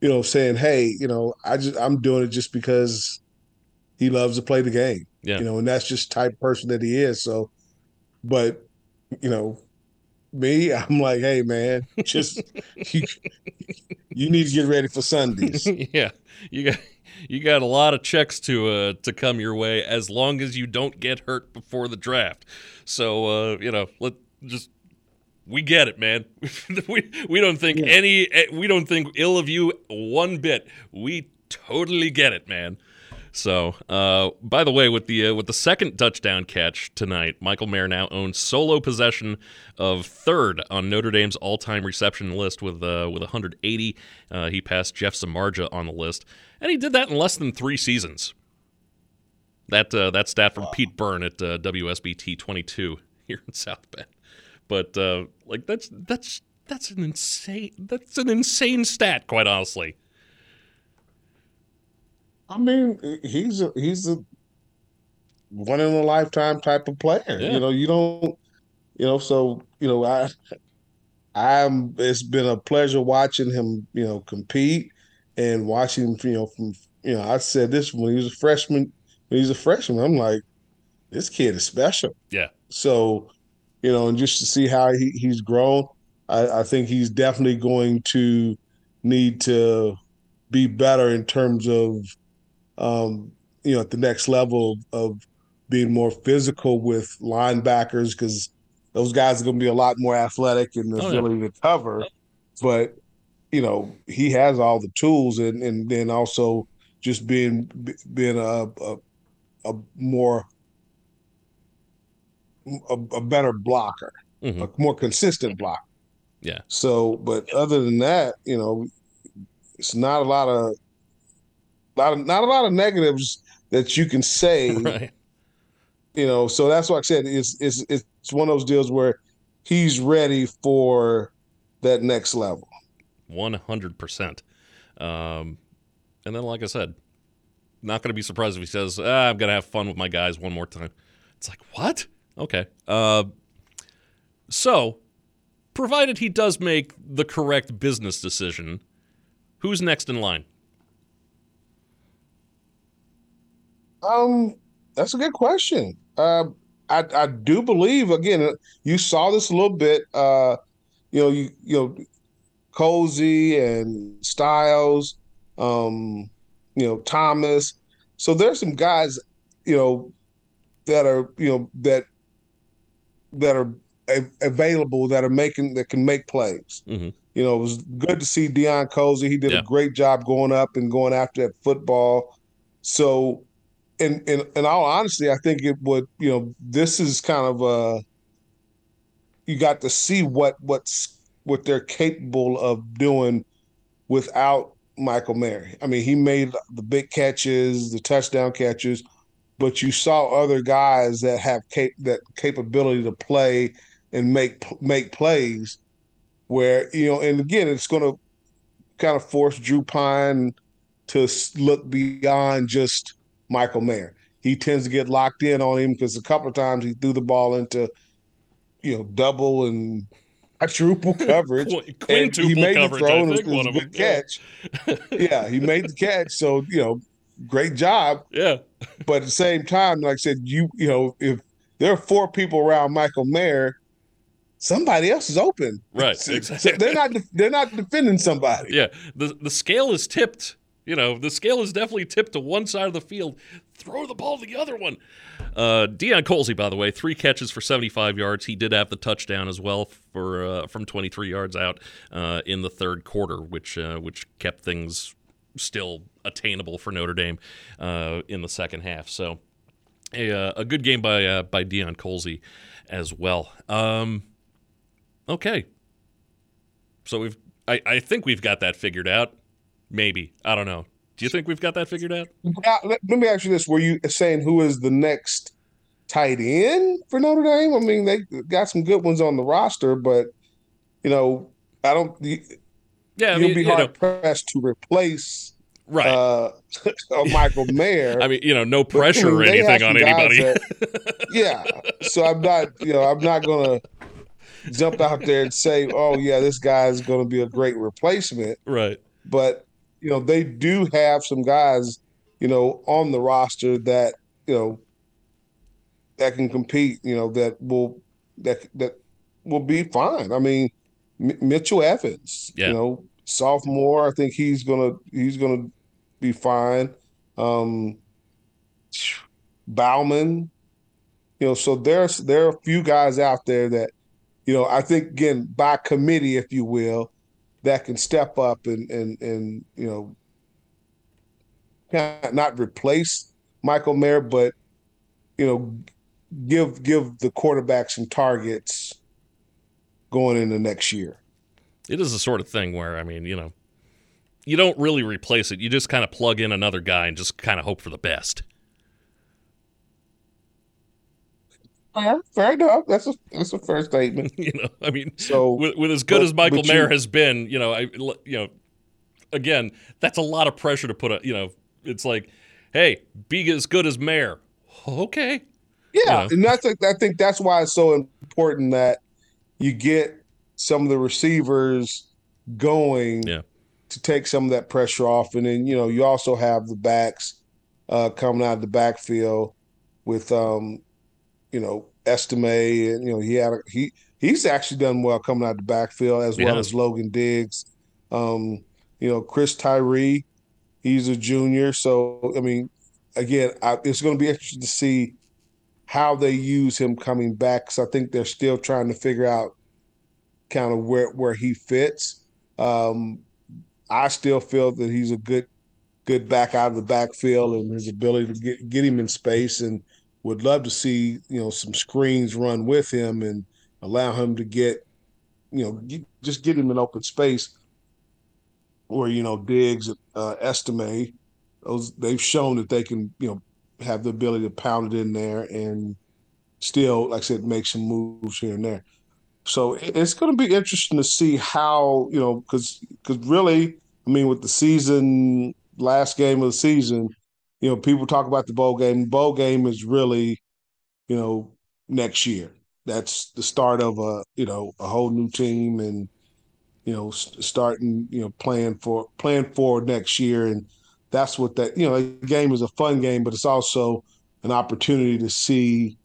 Speaker 4: you know, saying, "Hey, you know, I just I'm doing it just because he loves to play the game."
Speaker 3: Yeah.
Speaker 4: You know, and that's just type of person that he is. So, but you know, me, I'm like, hey man, just you, you need to get ready for Sundays.
Speaker 3: yeah, you got you got a lot of checks to uh, to come your way as long as you don't get hurt before the draft. So uh, you know, let just we get it, man. we we don't think any eh, we don't think ill of you one bit. We totally get it, man. So, uh, by the way, with the uh, with the second touchdown catch tonight, Michael Mayer now owns solo possession of third on Notre Dame's all-time reception list with uh, with 180. Uh, he passed Jeff Samardzija on the list, and he did that in less than three seasons. That uh, that stat from Pete Byrne at uh, WSBT 22 here in South Bend. But like that's that's that's an insane that's an insane stat, quite honestly.
Speaker 4: I mean, he's a he's a one in a lifetime type of player.
Speaker 3: Yeah.
Speaker 4: You know, you don't, you know, so you know, I, I'm. It's been a pleasure watching him, you know, compete and watching, you know, from you know, I said this when he was a freshman. When he's a freshman, I'm like, this kid is special.
Speaker 3: Yeah.
Speaker 4: So, you know, and just to see how he, he's grown, I, I think he's definitely going to need to be better in terms of um, you know, at the next level of being more physical with linebackers because those guys are going to be a lot more athletic and the
Speaker 3: Oh, yeah.
Speaker 4: ability to cover. But you know, he has all the tools, and and then also just being being a a, a more a, a better blocker,
Speaker 3: Mhm.
Speaker 4: a more consistent blocker.
Speaker 3: Yeah.
Speaker 4: So, but other than that, you know, it's not a lot of lot of not a lot of negatives that you can say
Speaker 3: Right.
Speaker 4: you know so that's why i said it's it's it's one of those deals where he's ready for that next level
Speaker 3: One hundred percent. Um, and then, like I said, not going to be surprised if he says, ah, "I'm going to have fun with my guys one more time." It's like, what? Okay. Uh, so, provided he does make the correct business decision, who's next in line?
Speaker 4: Um that's a good question uh, i i do believe again you saw this a little bit uh you know you you know Colzie and styles um you know thomas so there's some guys you know that are you know that that are a- available that are making that can make plays.
Speaker 3: Mhm.
Speaker 4: You know, it was good to see Deion Colzie. He did
Speaker 3: Yeah.
Speaker 4: a great job going up and going after that football. So, in in in all honesty, I think it would. You know, this is kind of uh you got to see what what's what they're capable of doing without Michael Mayer. I mean, he made the big catches, the touchdown catches, but you saw other guys that have cap- that capability to play and make make plays where you know and again it's going to kind of force Drew Pyne to look beyond just Michael Mayer. He tends to get locked in on him because a couple of times he threw the ball into you know, double and quadruple coverage.
Speaker 3: Qu-
Speaker 4: and he made
Speaker 3: coverage,
Speaker 4: the throw, and it was a good catch. yeah, he made the catch. So you know, great job.
Speaker 3: Yeah.
Speaker 4: But at the same time, like I said, you you know, if there are four people around Michael Mayer, somebody else is open.
Speaker 3: Right, exactly.
Speaker 4: so they're not they're not defending somebody.
Speaker 3: Yeah. The the scale is tipped. You know, the scale is definitely tipped to one side of the field. Throw the ball to the other one. Uh, Deion Colzie, by the way, three catches for 75 yards. He did have the touchdown as well for uh, from 23 yards out uh, in the third quarter, which uh, which kept things still attainable for Notre Dame uh, in the second half. So a, uh, a good game by by Deion Colzie as well. Um, okay, so we've I, I think we've got that figured out. Maybe I don't know. Do you think we've got that figured out?
Speaker 4: Now, let, let me ask you this: Were you saying who is the next tight end for Notre Dame? I mean, they got some good ones on the roster, but you know, I don't. You,
Speaker 3: Yeah, I
Speaker 4: you'll be
Speaker 3: you know,
Speaker 4: hard pressed to replace
Speaker 3: right.
Speaker 4: uh, Michael Mayer.
Speaker 3: I mean, you know, no
Speaker 4: But, I
Speaker 3: pressure or
Speaker 4: mean, have
Speaker 3: anything on anybody.
Speaker 4: that- yeah, so I'm not. You know, I'm not gonna jump out there and say, "Oh, yeah, this guy is going to be a great replacement."
Speaker 3: right.
Speaker 4: but you know they do have some guys you know on the roster that you know that can compete you know that will that that will be fine i mean M- mitchell evans
Speaker 3: Yeah.
Speaker 4: you know sophomore i think he's gonna he's gonna be fine um bauman you know so there's there are a few guys out there that you know i think again by committee if you will that can step up and and and you know not replace Michael Mayer, but you know give give the quarterback some targets going into next year.
Speaker 3: It is the sort of thing where I mean, you know, you don't really replace it. You just kind of plug in another guy and just kind of hope for the best.
Speaker 4: Yeah, fair enough. That's a that's a fair statement.
Speaker 3: You know, I mean,
Speaker 4: So,
Speaker 3: with, with as good
Speaker 4: but-
Speaker 3: as Michael
Speaker 4: but you-
Speaker 3: Mayer has been, you know, I, you know, again, that's a lot of pressure to put. A, you know, it's like, hey, be as good as Mayer. Okay,
Speaker 4: Yeah,
Speaker 3: know?
Speaker 4: and that's I think that's why it's so important that you get some of the receivers going
Speaker 3: Yeah.
Speaker 4: to take some of that pressure off, and then you know you also have the backs uh, coming out of the backfield with um, you know Estimé, and you know he had a, he he's actually done well coming out the backfield as well
Speaker 3: Yeah.
Speaker 4: as Logan Diggs. Um, you know Chris Tyree, he's a junior, so I mean, again, I, it's going to be interesting to see how they use him coming back because I think they're still trying to figure out kind of where where he fits. Um, I still feel that he's a good good back out of the backfield and his ability to get get him in space and would love to see you know some screens run with him and allow him to get you know get, just get him in open space where you know Diggs uh, Estimé those they've shown that they can you know have the ability to pound it in there and still like I said make some moves here and there. So it's going to be interesting to see how you know because because really I mean with the season last game of the season you know people talk about the bowl game. Bowl game is really you know next year. That's the start of a you know a whole new team and you know starting you know playing for playing for next year. And that's what that you know the game is a fun game but it's also an opportunity to see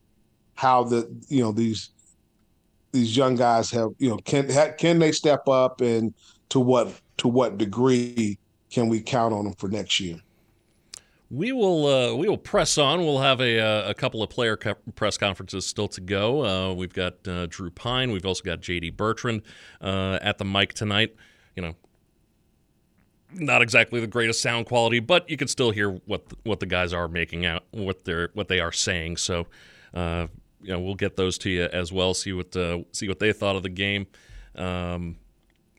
Speaker 4: how the you know these these young guys have you know can can they step up and to what to what degree can we count on them for next year
Speaker 3: We will uh, we will press on. We'll have a, uh, a couple of player co- press conferences still to go. Uh, we've got uh, Drew Pyne. We've also got J.D. Bertrand uh, at the mic tonight. You know, not exactly the greatest sound quality, but you can still hear what the, what the guys are making out, what they're what they are saying. So, uh, you know, we'll get those to you as well. See what see what they thought of the game. Um,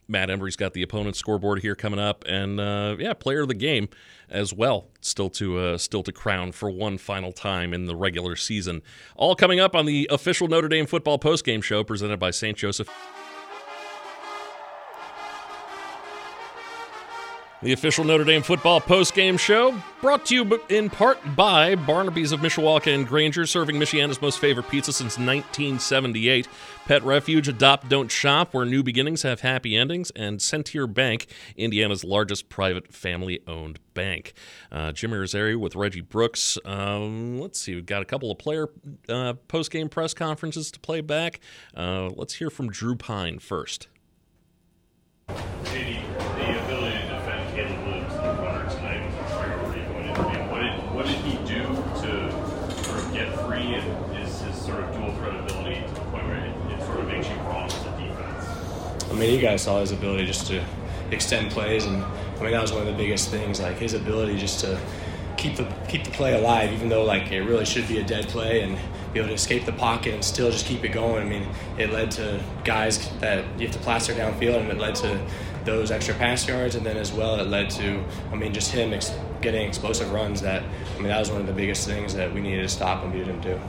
Speaker 3: Matt Embry's got the opponent scoreboard here coming up, and uh, yeah, player of the game as well. Still to uh, still to crown for one final time in the regular season. All coming up on the official Notre Dame football postgame show presented by St. Joseph. The official Notre Dame football postgame show brought to you in part by Barnaby's of Mishawaka and Granger, serving Michiana's most favorite pizza since 1978. Pet Refuge, Adopt Don't Shop, where new beginnings have happy endings, and Centier Bank, Indiana's largest private family owned bank. Uh, Jim Irizarry with Reggie Brooks. Um, let's see, we've got a couple of player uh, postgame press conferences to play back. Uh, let's hear from Drew Pyne first
Speaker 8: the ability to defend Caleb Williams in the corner tonight was a priority going into the game. What did, what did he do to sort of get free and is his sort of dual threat ability to the point where it, it sort of makes you wrong as a defense?
Speaker 9: I mean, you guys saw his ability just to extend plays, and I mean that was one of the biggest things. Like his ability just to keep the keep the play alive, even though like it really should be a dead play, and be able to escape the pocket and still just keep it going. I mean, it led to guys that you have to plaster downfield, and it led to those extra pass yards, and then as well it led to, I mean, just him ex- getting explosive runs. That I mean, that was one of the biggest things that we needed to stop and beat him to.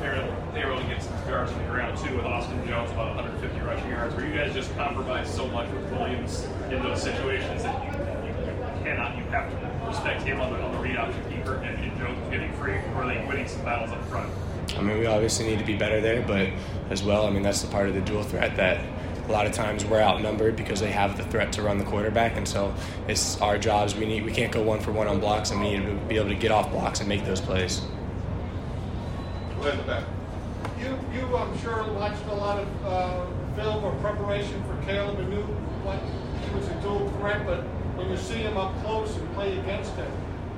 Speaker 8: They were, they were able to get yards on the ground too with Austin Jones, about 150 rushing yards. Were you guys just compromised so much with Williams in those situations that you, you, you cannot, you have to respect him on the, on the read option keeper and, and Jones getting free, or are they winning some battles up front?
Speaker 9: I mean, we obviously need to be better there, but as well, I mean, that's the part of the dual threat that a lot of times we're outnumbered because they have the threat to run the quarterback, and so it's our jobs. We need we can't go one for one on blocks, and we need to be able to get off blocks and make those plays.
Speaker 7: Go ahead in the back. You, you, I'm sure, watched a lot of uh, film or preparation for Caleb and knew what he was a dual threat, but when you see him up close and play against him,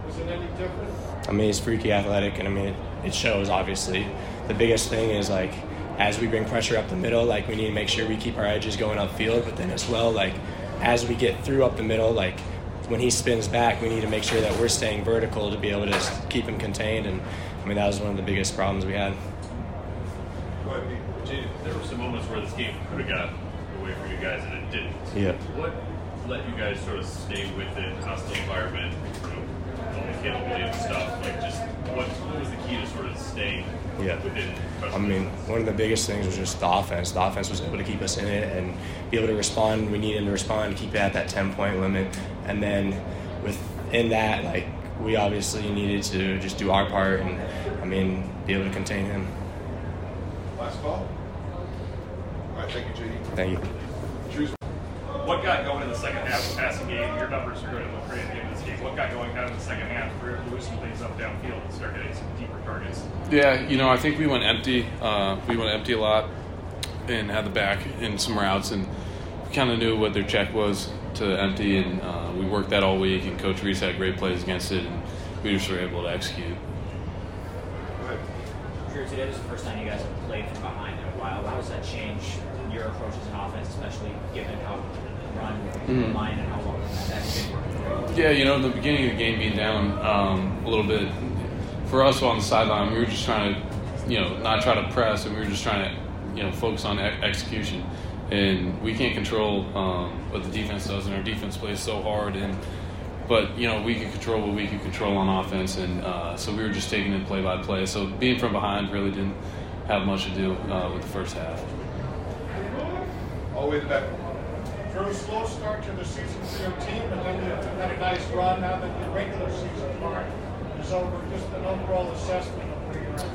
Speaker 7: was it any different?
Speaker 9: I mean, he's freaky athletic, and I mean, it, it shows obviously. The biggest thing is like as we bring pressure up the middle, like we need to make sure we keep our edges going upfield, but then as well, like as we get through up the middle, like when he spins back, we need to make sure that we're staying vertical to be able to keep him contained. And I mean, that was one of the biggest problems we had.
Speaker 8: Jay, there were some moments where this game could have got away from you guys and it didn't.
Speaker 9: Yeah.
Speaker 8: What let you guys sort of stay with it, hostile environment, you know, all the Caleb Williams stuff? Like, just what, what was the key to sort of staying
Speaker 9: Yeah.
Speaker 8: within?
Speaker 9: I mean, one of the biggest things was just the offense. The offense was able to keep us in it and be able to respond. We needed to respond, to keep it at that 10 point limit. And then within that, like, we obviously needed to just do our part and, I mean, be able to contain him.
Speaker 10: Last call. All right, thank you, JD.
Speaker 9: Thank you.
Speaker 10: Choose.
Speaker 8: What got going in the second half of the passing game? Your numbers are going to look great at the end of this game. What got going kind of in the second half? We were able to loosen things up downfield and start getting some deeper targets.
Speaker 11: Yeah, you know, I think we went empty. Uh, we went empty a lot and had the back in some routes, and kind of knew what their check was to empty, and uh, we worked that all week. And Coach Rees had great plays against it, and we just were able to execute.
Speaker 12: Sure, today was the first time you guys have played from behind in a while. How does that change your approach as an offense, especially given how run
Speaker 11: Mhm.
Speaker 12: line and how long that's been working?
Speaker 11: Yeah, you know, the beginning of the game being down um, a little bit, for us on the sideline, we were just trying to, you know, not try to press, and we were just trying to, you know, focus on e- execution. And we can't control um, what the defense does, and our defense plays so hard. And but you know, we can control what we can control on offense, and uh, so we were just taking it play by play. So being from behind really didn't have much to do uh, with the first half.
Speaker 10: All the way to the back.
Speaker 7: Drew, slow start to the season for your team, and then you had a nice run now that the regular season part is over. Just an overall assessment of where you're at.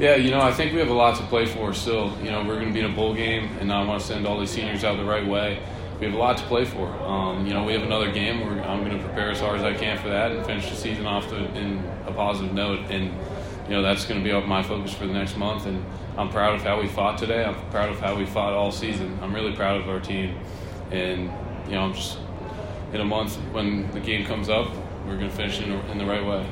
Speaker 11: Yeah, you know, I think we have a lot to play for still. You know, we're going to be in a bowl game, and I want to send all these seniors out the right way. We have a lot to play for. Um, you know, we have another game. Where I'm going to prepare as hard as I can for that and finish the season off to, in a positive note. And you know, that's going to be my focus for the next month. And I'm proud of how we fought today. I'm proud of how we fought all season. I'm really proud of our team. And you know, I'm just in a month when the game comes up, we're going to finish in, in the right way.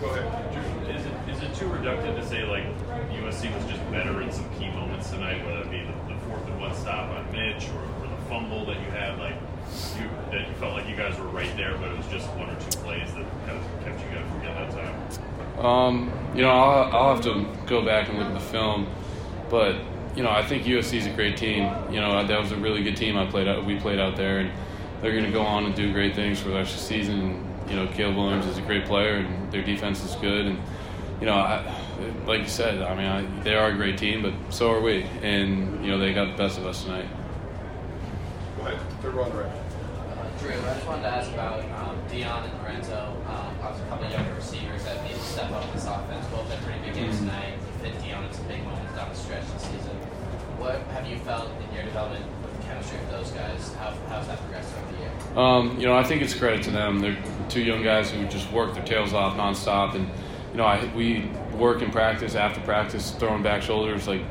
Speaker 10: Go ahead.
Speaker 8: Is it, is it too reductive to say like USC was just better in some key moments tonight, whether it be the, the fourth and one stop on Mitch or, or the fumble that you had, like you that you felt like you guys were right there, but it was just one or two plays that kind of kept you guys from getting that time.
Speaker 11: Um, you know, I'll, I'll have to go back and look at the film, but you know, I think USC is a great team. You know, that was a really good team I played out. We played out there, and they're going to go on and do great things for the rest of the season. You know, Caleb Williams is a great player, and their defense is good. And you know, I, like you said, I mean, I, they are a great team, but so are we. And you know, they got the best of us tonight.
Speaker 10: Go ahead. Third right.
Speaker 13: Drew, I just wanted to ask about um, Dion and Lorenzo. Um, obviously, a couple of younger receivers that need to step up in this offense. Both had pretty big games
Speaker 11: Mm-hmm.
Speaker 13: tonight. You fit Dion in some big moments down the stretch this season. What have you felt in your development with the chemistry of those guys? How, how's that progressed throughout the year?
Speaker 11: Um, you know, I think it's credit to them. They're two young guys who just work their tails off nonstop, and you know, I, we work in practice after practice, throwing back shoulders. Like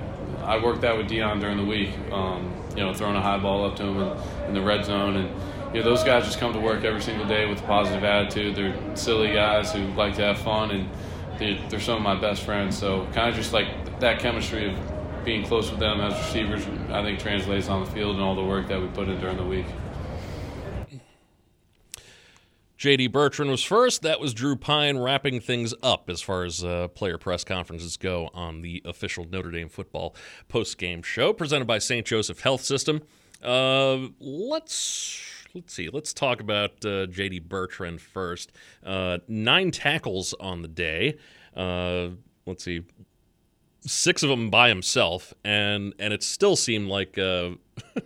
Speaker 11: I worked that with Dion during the week. Um, you know, throwing a high ball up to him in, in the red zone, and you know, those guys just come to work every single day with a positive attitude. They're silly guys who like to have fun, and they're, they're some of my best friends. So kind of just like that chemistry of being close with them as receivers, I think translates on the field and all the work that we put in during the week.
Speaker 3: JD Bertrand was first. That was Drew Pyne wrapping things up as far as uh, player press conferences go on the official Notre Dame football post-game show presented by St. Joseph Health System. Uh, let's let's see. Let's talk about uh, JD Bertrand first. Uh, nine tackles on the day. Uh, let's see. Six of them by himself, and and it still seemed like uh,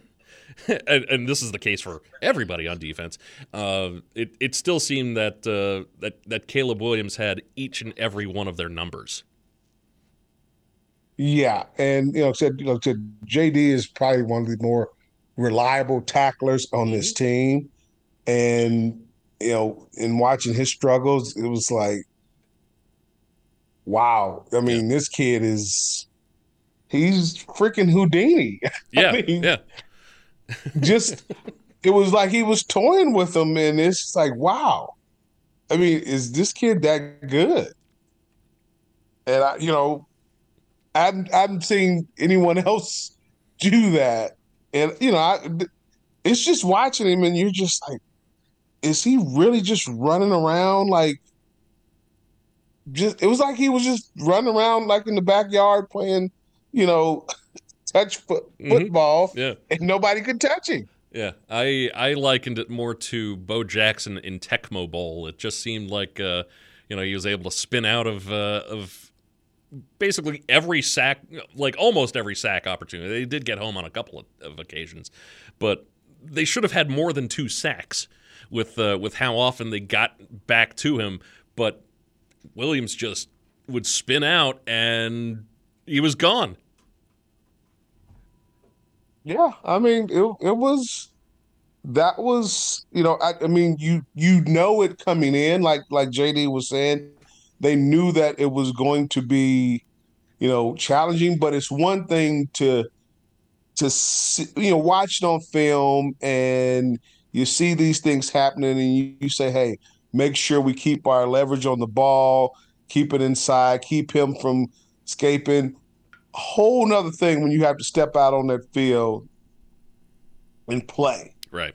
Speaker 3: and, and, this is the case for everybody on defense. Uh, it it still seemed that uh, that that Caleb Williams had each and every one of their numbers.
Speaker 4: Yeah, and you know, said you know, said JD is probably one of the more reliable tacklers on this mm-hmm. team, and you know, in watching his struggles, it was like, wow. I mean, this kid is he's freaking Houdini.
Speaker 3: Yeah,
Speaker 4: I mean,
Speaker 3: yeah.
Speaker 4: just it was like he was toying with them, and it's like, wow. I mean, is this kid that good? And I, you know, I haven't, I haven't seen anyone else do that, and you know, I, it's just watching him, and you're just like, is he really just running around like? Just it was like he was just running around like in the backyard playing, you know, touch foot, football,
Speaker 3: Yeah.
Speaker 4: and nobody could touch him.
Speaker 3: Yeah, I I likened it more to Bo Jackson in Tecmo Bowl. It just seemed like uh, you know he was able to spin out of uh, of basically every sack, like almost every sack opportunity. They did get home on a couple of, of occasions, but they should have had more than two sacks with uh, with how often they got back to him. But Williams just would spin out and he was gone.
Speaker 4: Yeah, I mean, it it was that was you know I, I mean you you know it coming in like like JD was saying they knew that it was going to be you know challenging but it's one thing to to see, you know watch it on film and you see these things happening and you, you say hey make sure we keep our leverage on the ball keep it inside keep him from escaping a whole nother thing when you have to step out on that field and play.
Speaker 3: Right.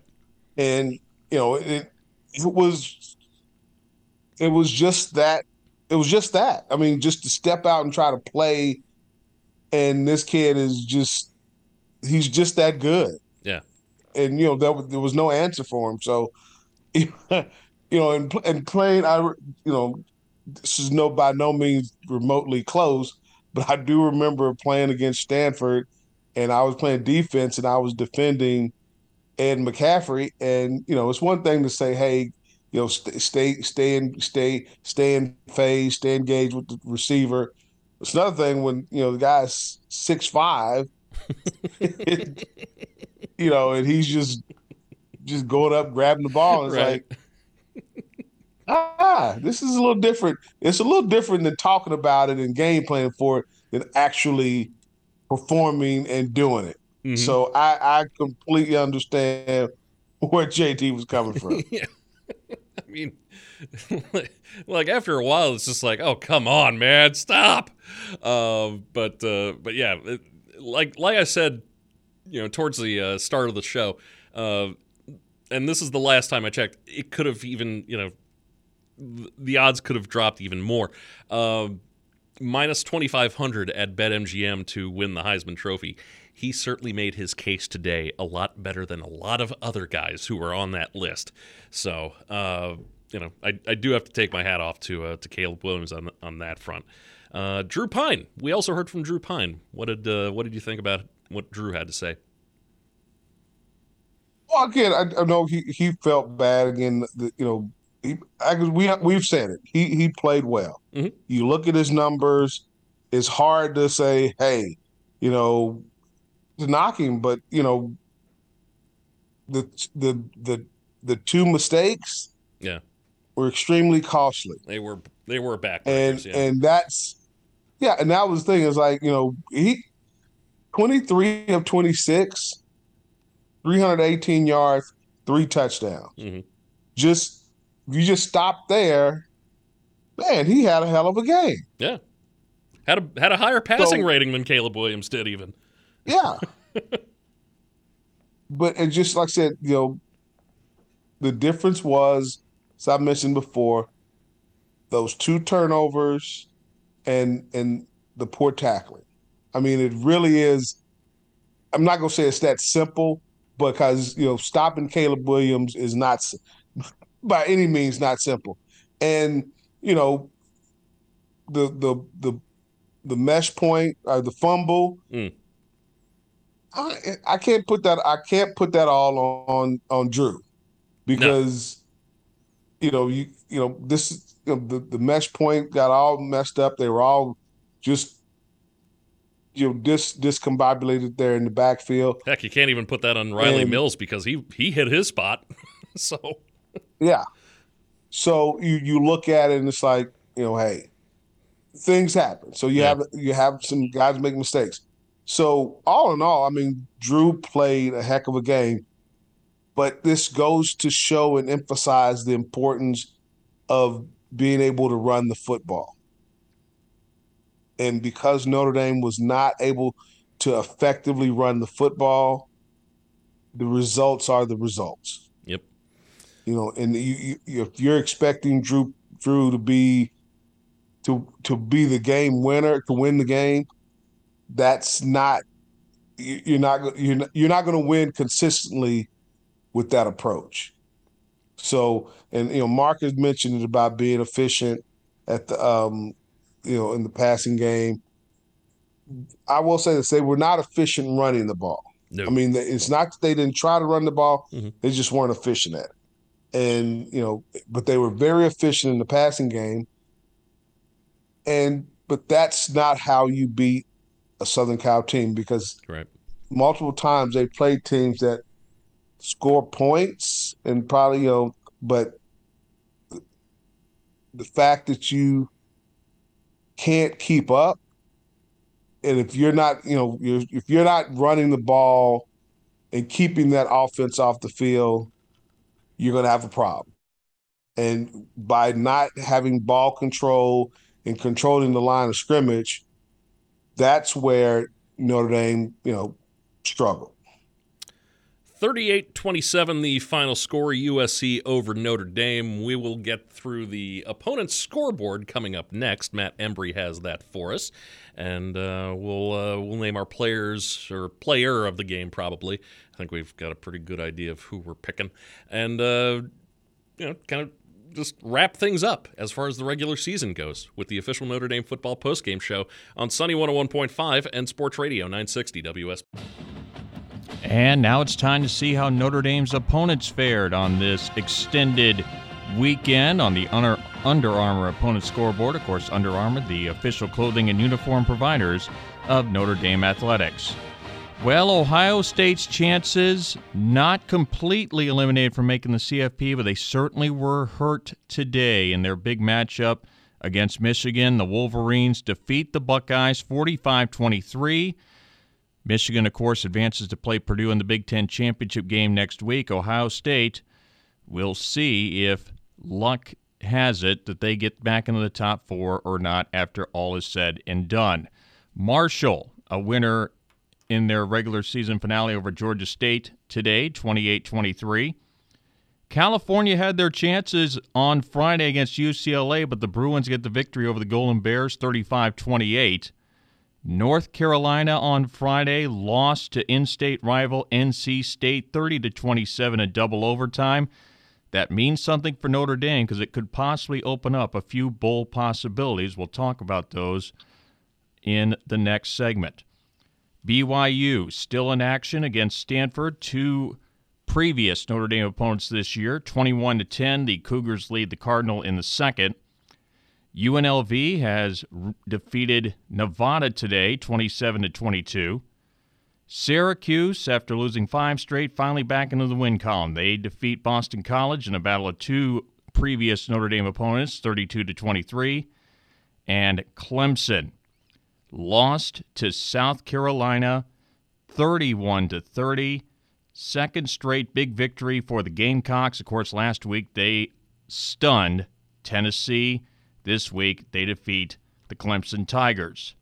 Speaker 4: And you know, it it was it was just that it was just that. I mean, just to step out and try to play and this kid is just he's just that good.
Speaker 3: Yeah.
Speaker 4: And you know, there was, there was no answer for him. So you know, and and playing I you know, this is no by no means remotely close, but I do remember playing against Stanford, and I was playing defense, and I was defending Ed McCaffrey, and you know it's one thing to say, hey, you know, st- stay, stay in, stay, stay in phase, stay engaged with the receiver. It's another thing when you know the guy's six five, you know, and he's just just going up grabbing the ball. It's
Speaker 3: Right.
Speaker 4: like ah, this is a little different. It's a little different than talking about it and game planning for it than actually performing and doing it.
Speaker 3: Mhm.
Speaker 4: So I, I completely understand where JD was coming from.
Speaker 3: yeah. Mean, like after a while, it's just like, oh, come on, man, stop. Uh, but uh, but yeah, it, like like I said, you know, towards the uh, start of the show, uh, and this is the last time I checked. It could have even, you know, th- the odds could have dropped even more. Uh, minus twenty five hundred at BetMGM to win the Heisman Trophy. He certainly made his case today a lot better than a lot of other guys who were on that list. So, uh, you know, I, I do have to take my hat off to uh, to Caleb Williams on on that front. Uh, Drew Pyne. We also heard from Drew Pyne. What did uh, what did you think about what Drew had to say?
Speaker 4: Well, again, I, I know he, he felt bad again. The, you know, he, I, we we've said it. He he played well.
Speaker 3: Mhm.
Speaker 4: You look at his numbers. It's hard to say, hey, you know, to knock him, but you know, the the the the two mistakes
Speaker 3: Yeah,
Speaker 4: were extremely costly.
Speaker 3: they were they were backbreakers.
Speaker 4: and
Speaker 3: yeah.
Speaker 4: and that's yeah, and that was the thing is like you know he twenty three of twenty six, three hundred eighteen yards, three touchdowns.
Speaker 3: Mhm.
Speaker 4: Just if you just stop there, man. He had a hell of a game.
Speaker 3: yeah, had a had a higher passing
Speaker 4: So-
Speaker 3: rating than Caleb Williams did. Even
Speaker 4: Yeah, but and just like I said, you know, the difference was, as I mentioned before, those two turnovers and and the poor tackling. I mean, it really is. I'm not gonna say it's that simple because you know stopping Caleb Williams is not by any means not simple, and you know the the the the mesh point or the fumble.
Speaker 3: Mm.
Speaker 4: I, I can't put that I can't put that all on on Drew because you know you you know this you know, the the mesh point got all messed up. They were all just you know dis discombobulated there in the backfield.
Speaker 3: heck, you can't even put that on Riley
Speaker 4: And-
Speaker 3: Mills because he he hit his spot. so
Speaker 4: Yeah. So you you look at it and it's like you know, hey, things happen. So you
Speaker 3: Yeah.
Speaker 4: have you have some guys make mistakes. So all in all, I mean, Drew played a heck of a game, but this goes to show and emphasize the importance of being able to run the football. And because Notre Dame was not able to effectively run the football, the results are the results.
Speaker 3: Yep.
Speaker 4: You know, and you, you if you're expecting Drew Drew to be to to be the game winner to win the game, that's not you- you're not you're not, you're not going to win consistently with that approach. So, and you know, Mark has mentioned it about being efficient at the um, you know, in the passing game. I will say this: they were not efficient running the ball.
Speaker 3: No.
Speaker 4: I mean, it's not that they didn't try to run the ball;
Speaker 3: Mhm.
Speaker 4: they just weren't efficient at it. And you know, but they were very efficient in the passing game. And but that's not how you beat a Southern Cal team because
Speaker 3: right.
Speaker 4: multiple times they played teams that score points and probably you know, but the fact that you can't keep up, and if you're not, you know, you're, if you're not running the ball and keeping that offense off the field, you're going to have a problem. And by not having ball control and controlling the line of scrimmage, that's where Notre Dame, you know, struggled.
Speaker 3: 38 27, the final score USC over Notre Dame. We will get through the opponent's scoreboard coming up next. Matt Embry has that for us. And uh, we'll, uh, we'll name our players or player of the game, probably. I think we've got a pretty good idea of who we're picking. And, uh, you know, kind of just wrap things up as far as the regular season goes with the official Notre Dame football postgame show on Sunny 101.5 and Sports Radio 960 WS.
Speaker 14: And now it's time to see how Notre Dame's opponents fared on this extended weekend on the Under, Under Armour opponent scoreboard. Of course, Under Armour, the official clothing and uniform providers of Notre Dame athletics. Well, Ohio State's chances not completely eliminated from making the CFP, but they certainly were hurt today in their big matchup against Michigan. The Wolverines defeat the Buckeyes 45 23. Michigan, of course, advances to play Purdue in the Big Ten championship game next week. Ohio State, we'll see if luck has it that they get back into the top four or not after all is said and done. Marshall, a winner in their regular season finale over Georgia State today, 28 23. California had their chances on Friday against UCLA, but the Bruins get the victory over the Golden Bears 35 28. North Carolina on Friday lost to in-state rival NC State 30 to 27 in double overtime. That means something for Notre Dame because it could possibly open up a few bowl possibilities. We'll talk about those in the next segment. BYU still in action against Stanford. Two previous Notre Dame opponents this year. 21 to 10, the Cougars lead the Cardinal in the second. UNLV has defeated Nevada today, 27 to 22. Syracuse, after losing five straight, finally back into the win column. They defeat Boston College in a battle of two previous Notre Dame opponents, 32 to 23. And Clemson lost to South Carolina, 31 to 30. Second straight big victory for the Gamecocks. Of course, last week they stunned Tennessee. This week they defeat the Clemson Tigers.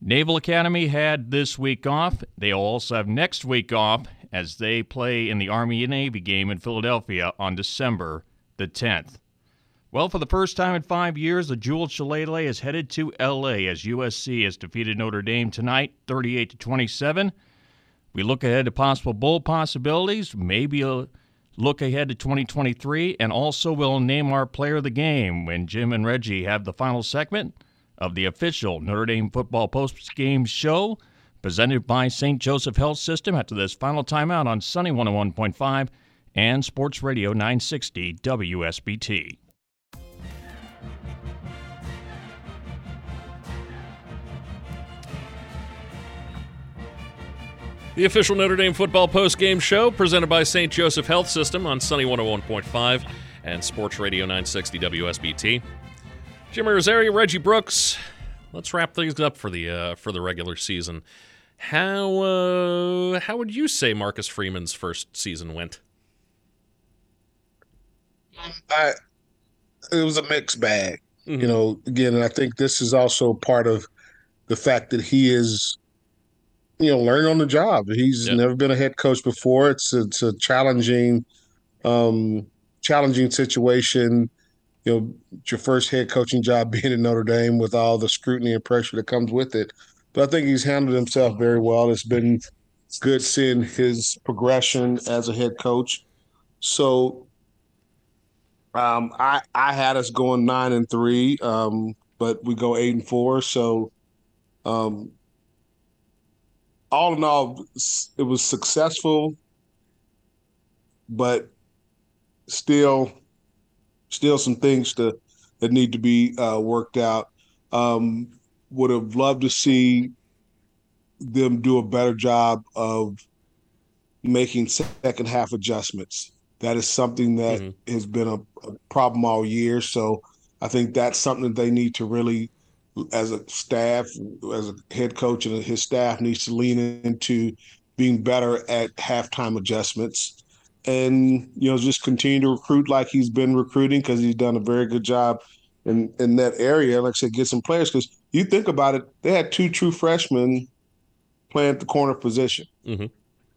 Speaker 14: Naval Academy had this week off. They'll also have next week off as they play in the Army and Navy game in Philadelphia on December the 10th. Well, for the first time in five years, the Jewel Shillelagh is headed to LA as USC has defeated Notre Dame tonight, 38 to 27. We look ahead to possible bowl possibilities, maybe a look ahead to 2023, and also we'll name our player of the game when Jim and Reggie have the final segment of the official Notre Dame football post-game show presented by St. Joseph Health System after this final timeout on Sunny 101.5 and Sports Radio 960 WSBT.
Speaker 3: The official Notre Dame football post-game show presented by St. Joseph Health System on Sunny 101.5 and Sports Radio 960 WSBT. Jim Irizarry, Reggie Brooks. Let's wrap things up for the uh, for the regular season. How uh, how would you say Marcus Freeman's first season went?
Speaker 4: I it was a mixed bag. Mm-hmm. You know, again, and I think this is also part of the fact that he is, you know, learn on the job. He's yep. never been a head coach before. It's it's a challenging, um, challenging situation. You know, it's your first head coaching job being in Notre Dame with all the scrutiny and pressure that comes with it. But I think he's handled himself very well. It's been good seeing his progression as a head coach. So um, I I had us going nine and three, um, but we go eight and four. So, um, all in all, it was successful, but still, still some things to that need to be uh, worked out. Um, would have loved to see them do a better job of making second half adjustments. That is something that mm-hmm. has been a, a, problem all year. So I think that's something that they need to really, as a staff, as a head coach and his staff needs to lean into being better at halftime adjustments and you know just continue to recruit like he's been recruiting because he's done a very good job in in that area. Like I said, get some players because you think about it, they had two true freshmen playing at the corner position, mm-hmm.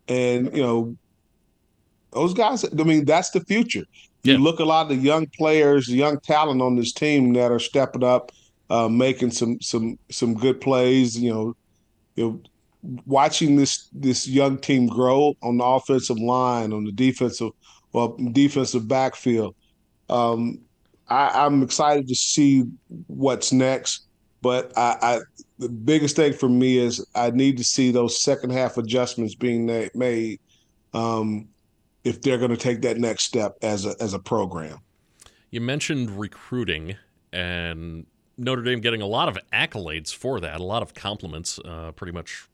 Speaker 4: and you know those guys, I mean, that's the future. You yeah. look a lot of the young players, the young talent on this team that are stepping up, uh, making some some some good plays. You know, you know, watching this this young team grow on the offensive line, on the defensive well defensive backfield. Um, I, am excited to see what's next. But I, I, the biggest thing for me is I need to see those second half adjustments being made. Um, if they're going to take that next step as a as a program.
Speaker 3: You mentioned recruiting and Notre Dame getting a lot of accolades for that, a lot of compliments, uh, pretty much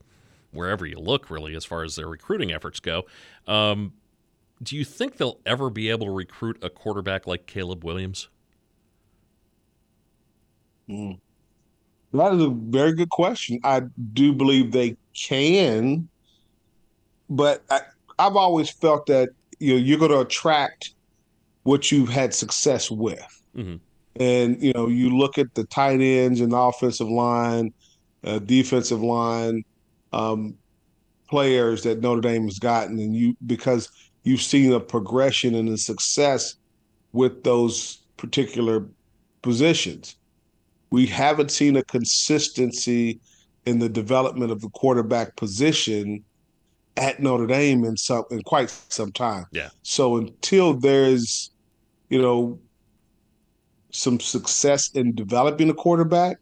Speaker 3: wherever you look, really, as far as their recruiting efforts go. Um, do you think they'll ever be able to recruit a quarterback like Caleb Williams?
Speaker 4: Mm. That is a very good question. I do believe they can, but I, I've always felt that you know you're going to attract what you've had success with, mm-hmm. And you know you look at the tight ends and the offensive line, uh, defensive line, um, players that Notre Dame has gotten, and you because you've seen a progression and a success with those particular positions. We haven't seen a consistency in the development of the quarterback position at Notre Dame in some in quite some time.
Speaker 3: Yeah.
Speaker 4: So until there's, you know, some success in developing a quarterback,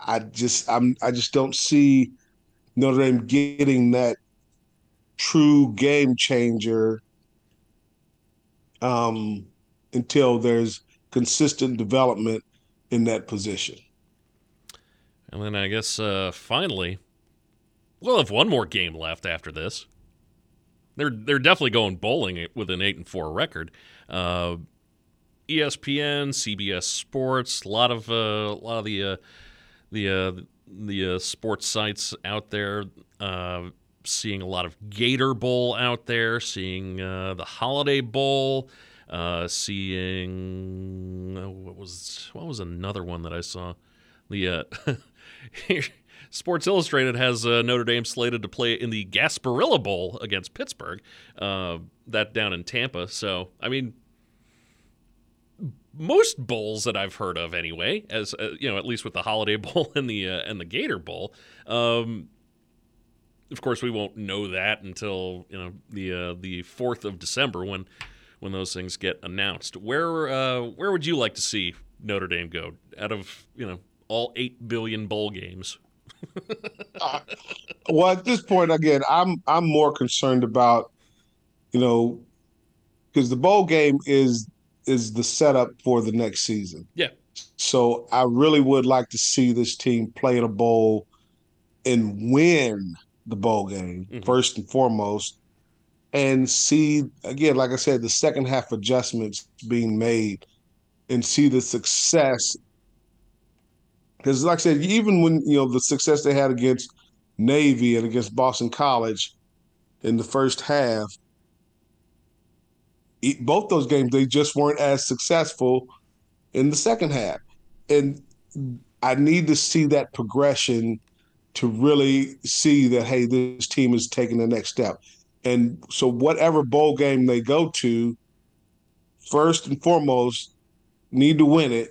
Speaker 4: I just I'm I just don't see Notre Dame getting that true game changer um, until there's consistent development in that position.
Speaker 3: And then I guess uh, finally, we'll have one more game left after this. They're they're definitely going bowling with an eight and four record. Uh, ESPN, CBS Sports, a lot of uh, a lot of the uh, the uh, the uh, sports sites out there. Uh, seeing a lot of Gator Bowl out there, seeing uh, the Holiday Bowl, seeing what was what was another one that I saw. The Sports Illustrated has Notre Dame slated to play in the Gasparilla Bowl against Pittsburgh. That down in Tampa. So I mean, most bowls that I've heard of anyway, as uh, you know, at least with the Holiday Bowl and the uh, and the Gator Bowl. Um, of course, we won't know that until you know the uh, the fourth of December when when those things get announced. Where uh, where would you like to see Notre Dame go out of you know all eight billion bowl games?
Speaker 4: uh, well, at this point, again, I'm I'm more concerned about you know because the bowl game is is the setup for the next season.
Speaker 3: Yeah.
Speaker 4: So I really would like to see this team play in a bowl and win the bowl game mm-hmm. first and foremost, and see again, like I said, the second half adjustments being made, and see the success. Because, like I said, even when you know the success they had against Navy and against Boston College in the first half, both those games they just weren't as successful in the second half, and I need to see that progression to really see that hey, this team is taking the next step. And so whatever bowl game they go to, first and foremost, need to win it.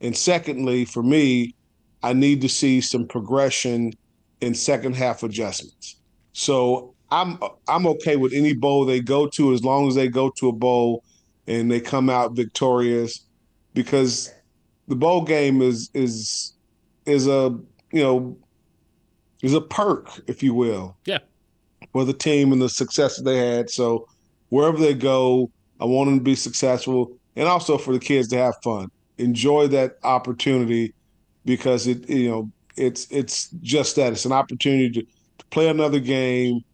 Speaker 4: And secondly, for me, I need to see some progression in second half adjustments. So I'm I'm okay with any bowl they go to as long as they go to a bowl and they come out victorious because the bowl game is is is a you know is a perk, if you will.
Speaker 3: Yeah.
Speaker 4: For the team and the success that they had. So wherever they go, I want them to be successful and also for the kids to have fun. Enjoy that opportunity because it you know it's it's just that it's an opportunity to, to play another game,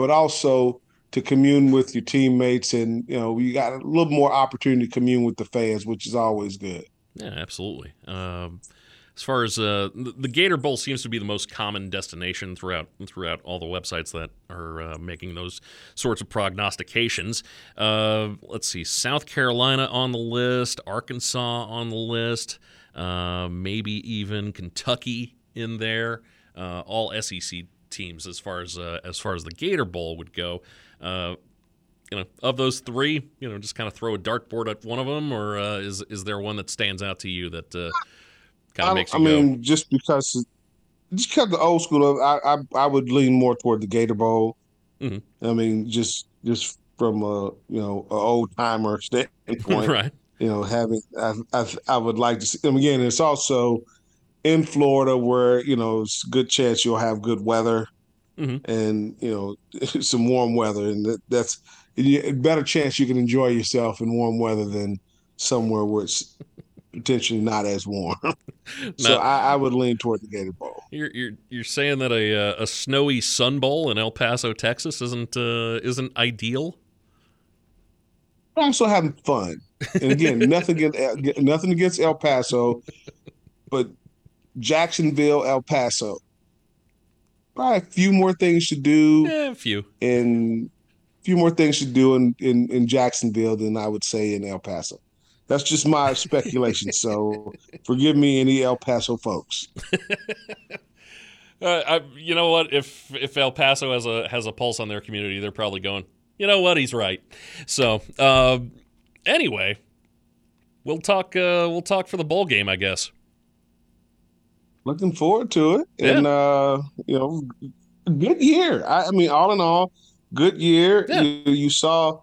Speaker 4: but also to commune with your teammates and you know you got a little more opportunity to commune with the fans, which is always good.
Speaker 3: Yeah, absolutely. Um, as far as uh, the Gator Bowl seems to be the most common destination throughout throughout all the websites that are uh, making those sorts of prognostications. Uh, let's see, South Carolina on the list, Arkansas on the list, uh, maybe even Kentucky in there. Uh, all SEC teams as far as uh, as far as the Gator Bowl would go. you know, of those three, you know, just kind of throw a dartboard at one of them, or is is there one that stands out to you that kind of makes you I
Speaker 4: mean,
Speaker 3: go.
Speaker 4: just because, just because the old school, I, I I would lean more toward the Gator Bowl.
Speaker 3: Mm-hmm.
Speaker 4: I mean, just just from a you know a old timer standpoint,
Speaker 3: right?
Speaker 4: You know, having I, I I would like to see them again. It's also in Florida where you know it's a good chance you'll have good weather.
Speaker 3: Mm-hmm.
Speaker 4: And you know some warm weather, and that, that's a better chance you can enjoy yourself in warm weather than somewhere where it's potentially not as warm. so I, I, would lean toward the Gator Bowl.
Speaker 3: You're you're you're saying that a uh, a snowy Sun Bowl in El Paso, Texas, isn't uh, isn't ideal.
Speaker 4: I'm also having fun, and again, nothing against nothing against El Paso, but Jacksonville, El Paso, probably a few more things to do.
Speaker 3: Yeah, a few,
Speaker 4: and a few more things to do in, in in Jacksonville than I would say in El Paso. That's just my speculation. So forgive me, any El Paso folks.
Speaker 3: uh, I, you know what? If if El Paso has a has a pulse on their community, they're probably going. You know what? He's right. So uh, anyway, we'll talk. Uh, we'll talk for the bowl game, I guess.
Speaker 4: Looking forward to it, yeah. and uh, you know, good year. I, I, mean, all in all, good year.
Speaker 3: Yeah.
Speaker 4: You, you saw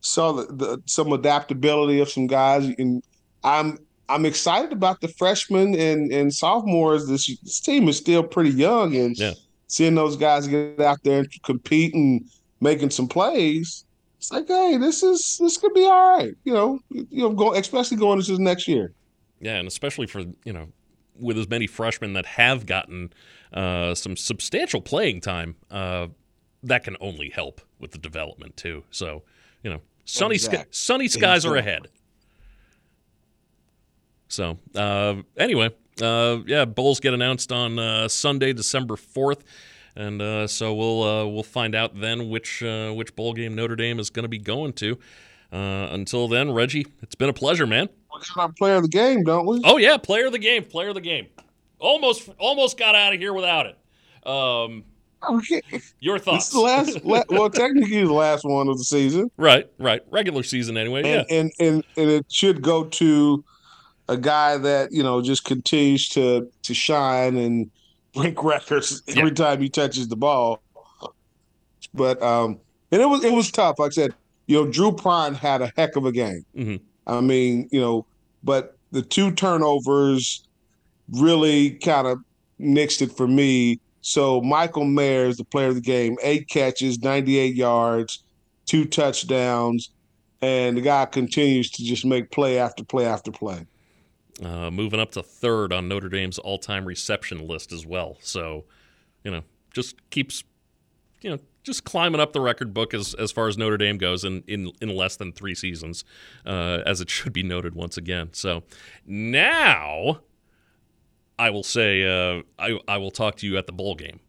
Speaker 4: saw the, the, some adaptability of some guys, and I'm I'm excited about the freshmen and, and sophomores. This this team is still pretty young, and
Speaker 3: yeah.
Speaker 4: seeing those guys get out there and compete and making some plays, it's like, hey, this is this could be all right. You know, you know, go, especially going into next year.
Speaker 3: Yeah, and especially for you know, with as many freshmen that have gotten uh, some substantial playing time, uh, that can only help with the development too. So, you know, sunny
Speaker 4: Exactly.
Speaker 3: sunny skies are ahead. So, uh, anyway, uh, yeah, bowls get announced on uh, Sunday, December fourth, and uh, so we'll uh, we'll find out then which uh, which bowl game Notre Dame is going to be going to. Uh, until then, Reggie, it's been a pleasure, man.
Speaker 4: We got our player of the game, don't we?
Speaker 3: Oh yeah, player of the game, player of the game. Almost almost got out of here without it. Um, your
Speaker 4: This
Speaker 3: thoughts?
Speaker 4: is the last, la- well, technically the last one of the season.
Speaker 3: right, right. Regular season anyway.
Speaker 4: and,
Speaker 3: yeah.
Speaker 4: and and and it should go to a guy that you know just continues to to shine and break records every time he touches the ball. But um, and it was it was tough. Like I said, you know, Drew Pyne had a heck of a game.
Speaker 3: Mhm.
Speaker 4: I mean, you know, but the two turnovers really kind of nixed it for me. So Michael Mayer is the player of the game. Eight catches, 98 yards, two touchdowns, and the guy continues to just make play after play after play.
Speaker 3: Uh, moving up to third on Notre Dame's all-time reception list as well. So, you know, just keeps, you know, just climbing up the record book as as far as Notre Dame goes in in, in less than three seasons, uh, as it should be noted once again. So now, I will say uh, I I will talk to you at the bowl game.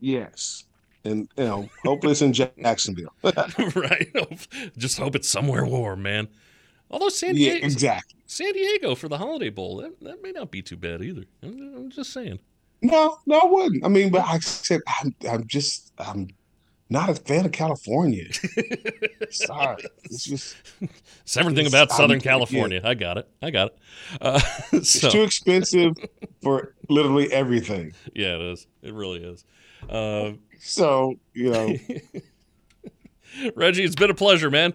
Speaker 4: Yes. And you know, hopefully it's in Jacksonville.
Speaker 3: right? Just hope it's somewhere warm, man. Although San Diego, Yeah,
Speaker 4: exactly.
Speaker 3: San Diego for the Holiday Bowl, that, that may not be too bad either. I'm, I'm just saying.
Speaker 4: No, no, I wouldn't. I mean, but I said I'm I'm just I'm not a fan of California. Sorry. It's just
Speaker 3: It's everything
Speaker 4: It's-
Speaker 3: about
Speaker 4: I'm-
Speaker 3: Southern
Speaker 4: yeah.
Speaker 3: California. I got it. I got it. Uh,
Speaker 4: it's too expensive for literally everything.
Speaker 3: yeah, it is. It really is. Uh,
Speaker 4: So, you know,
Speaker 3: Reggie, it's been a pleasure, man.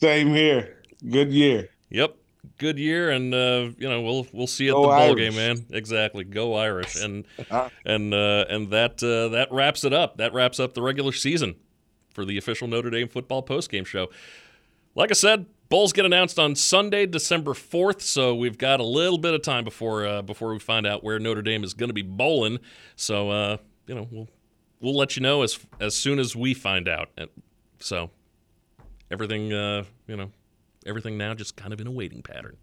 Speaker 4: same here. Good year.
Speaker 3: Yep. Good year, and uh, you know we'll we'll see you at
Speaker 4: Go
Speaker 3: the bowl
Speaker 4: Irish.
Speaker 3: game, man. Exactly, go Irish, and
Speaker 4: Uh,
Speaker 3: and uh, and that uh, that wraps it up. That wraps up the regular season for the official Notre Dame football postgame show. Like I said, bowls get announced on Sunday, December fourth, so we've got a little bit of time before uh, before we find out where Notre Dame is going to be bowling. So uh, you know we'll we'll let you know as as soon as we find out. So everything uh, you know everything now just kind of in a waiting pattern.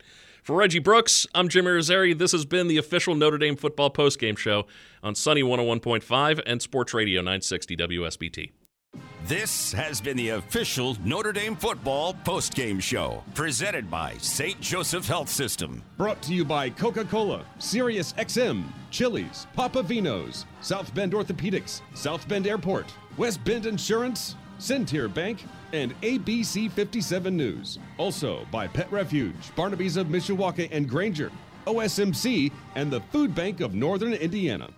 Speaker 3: For Reggie Brooks, I'm Jim Irizarry. This has been the official Notre Dame football postgame show on Sunny 101.5 and Sports Radio 960 WSBT.
Speaker 1: This has been the official Notre Dame football postgame show, presented by St. Joseph Health System.
Speaker 2: Brought to you by Coca Cola, Sirius XM, Chili's, Papa Vino's, South Bend Orthopedics, South Bend Airport, West Bend Insurance, Centier Bank, and ABC 57 News. Also by Pet Refuge, Barnaby's of Mishawaka and Granger, OSMC, and the Food Bank of Northern Indiana.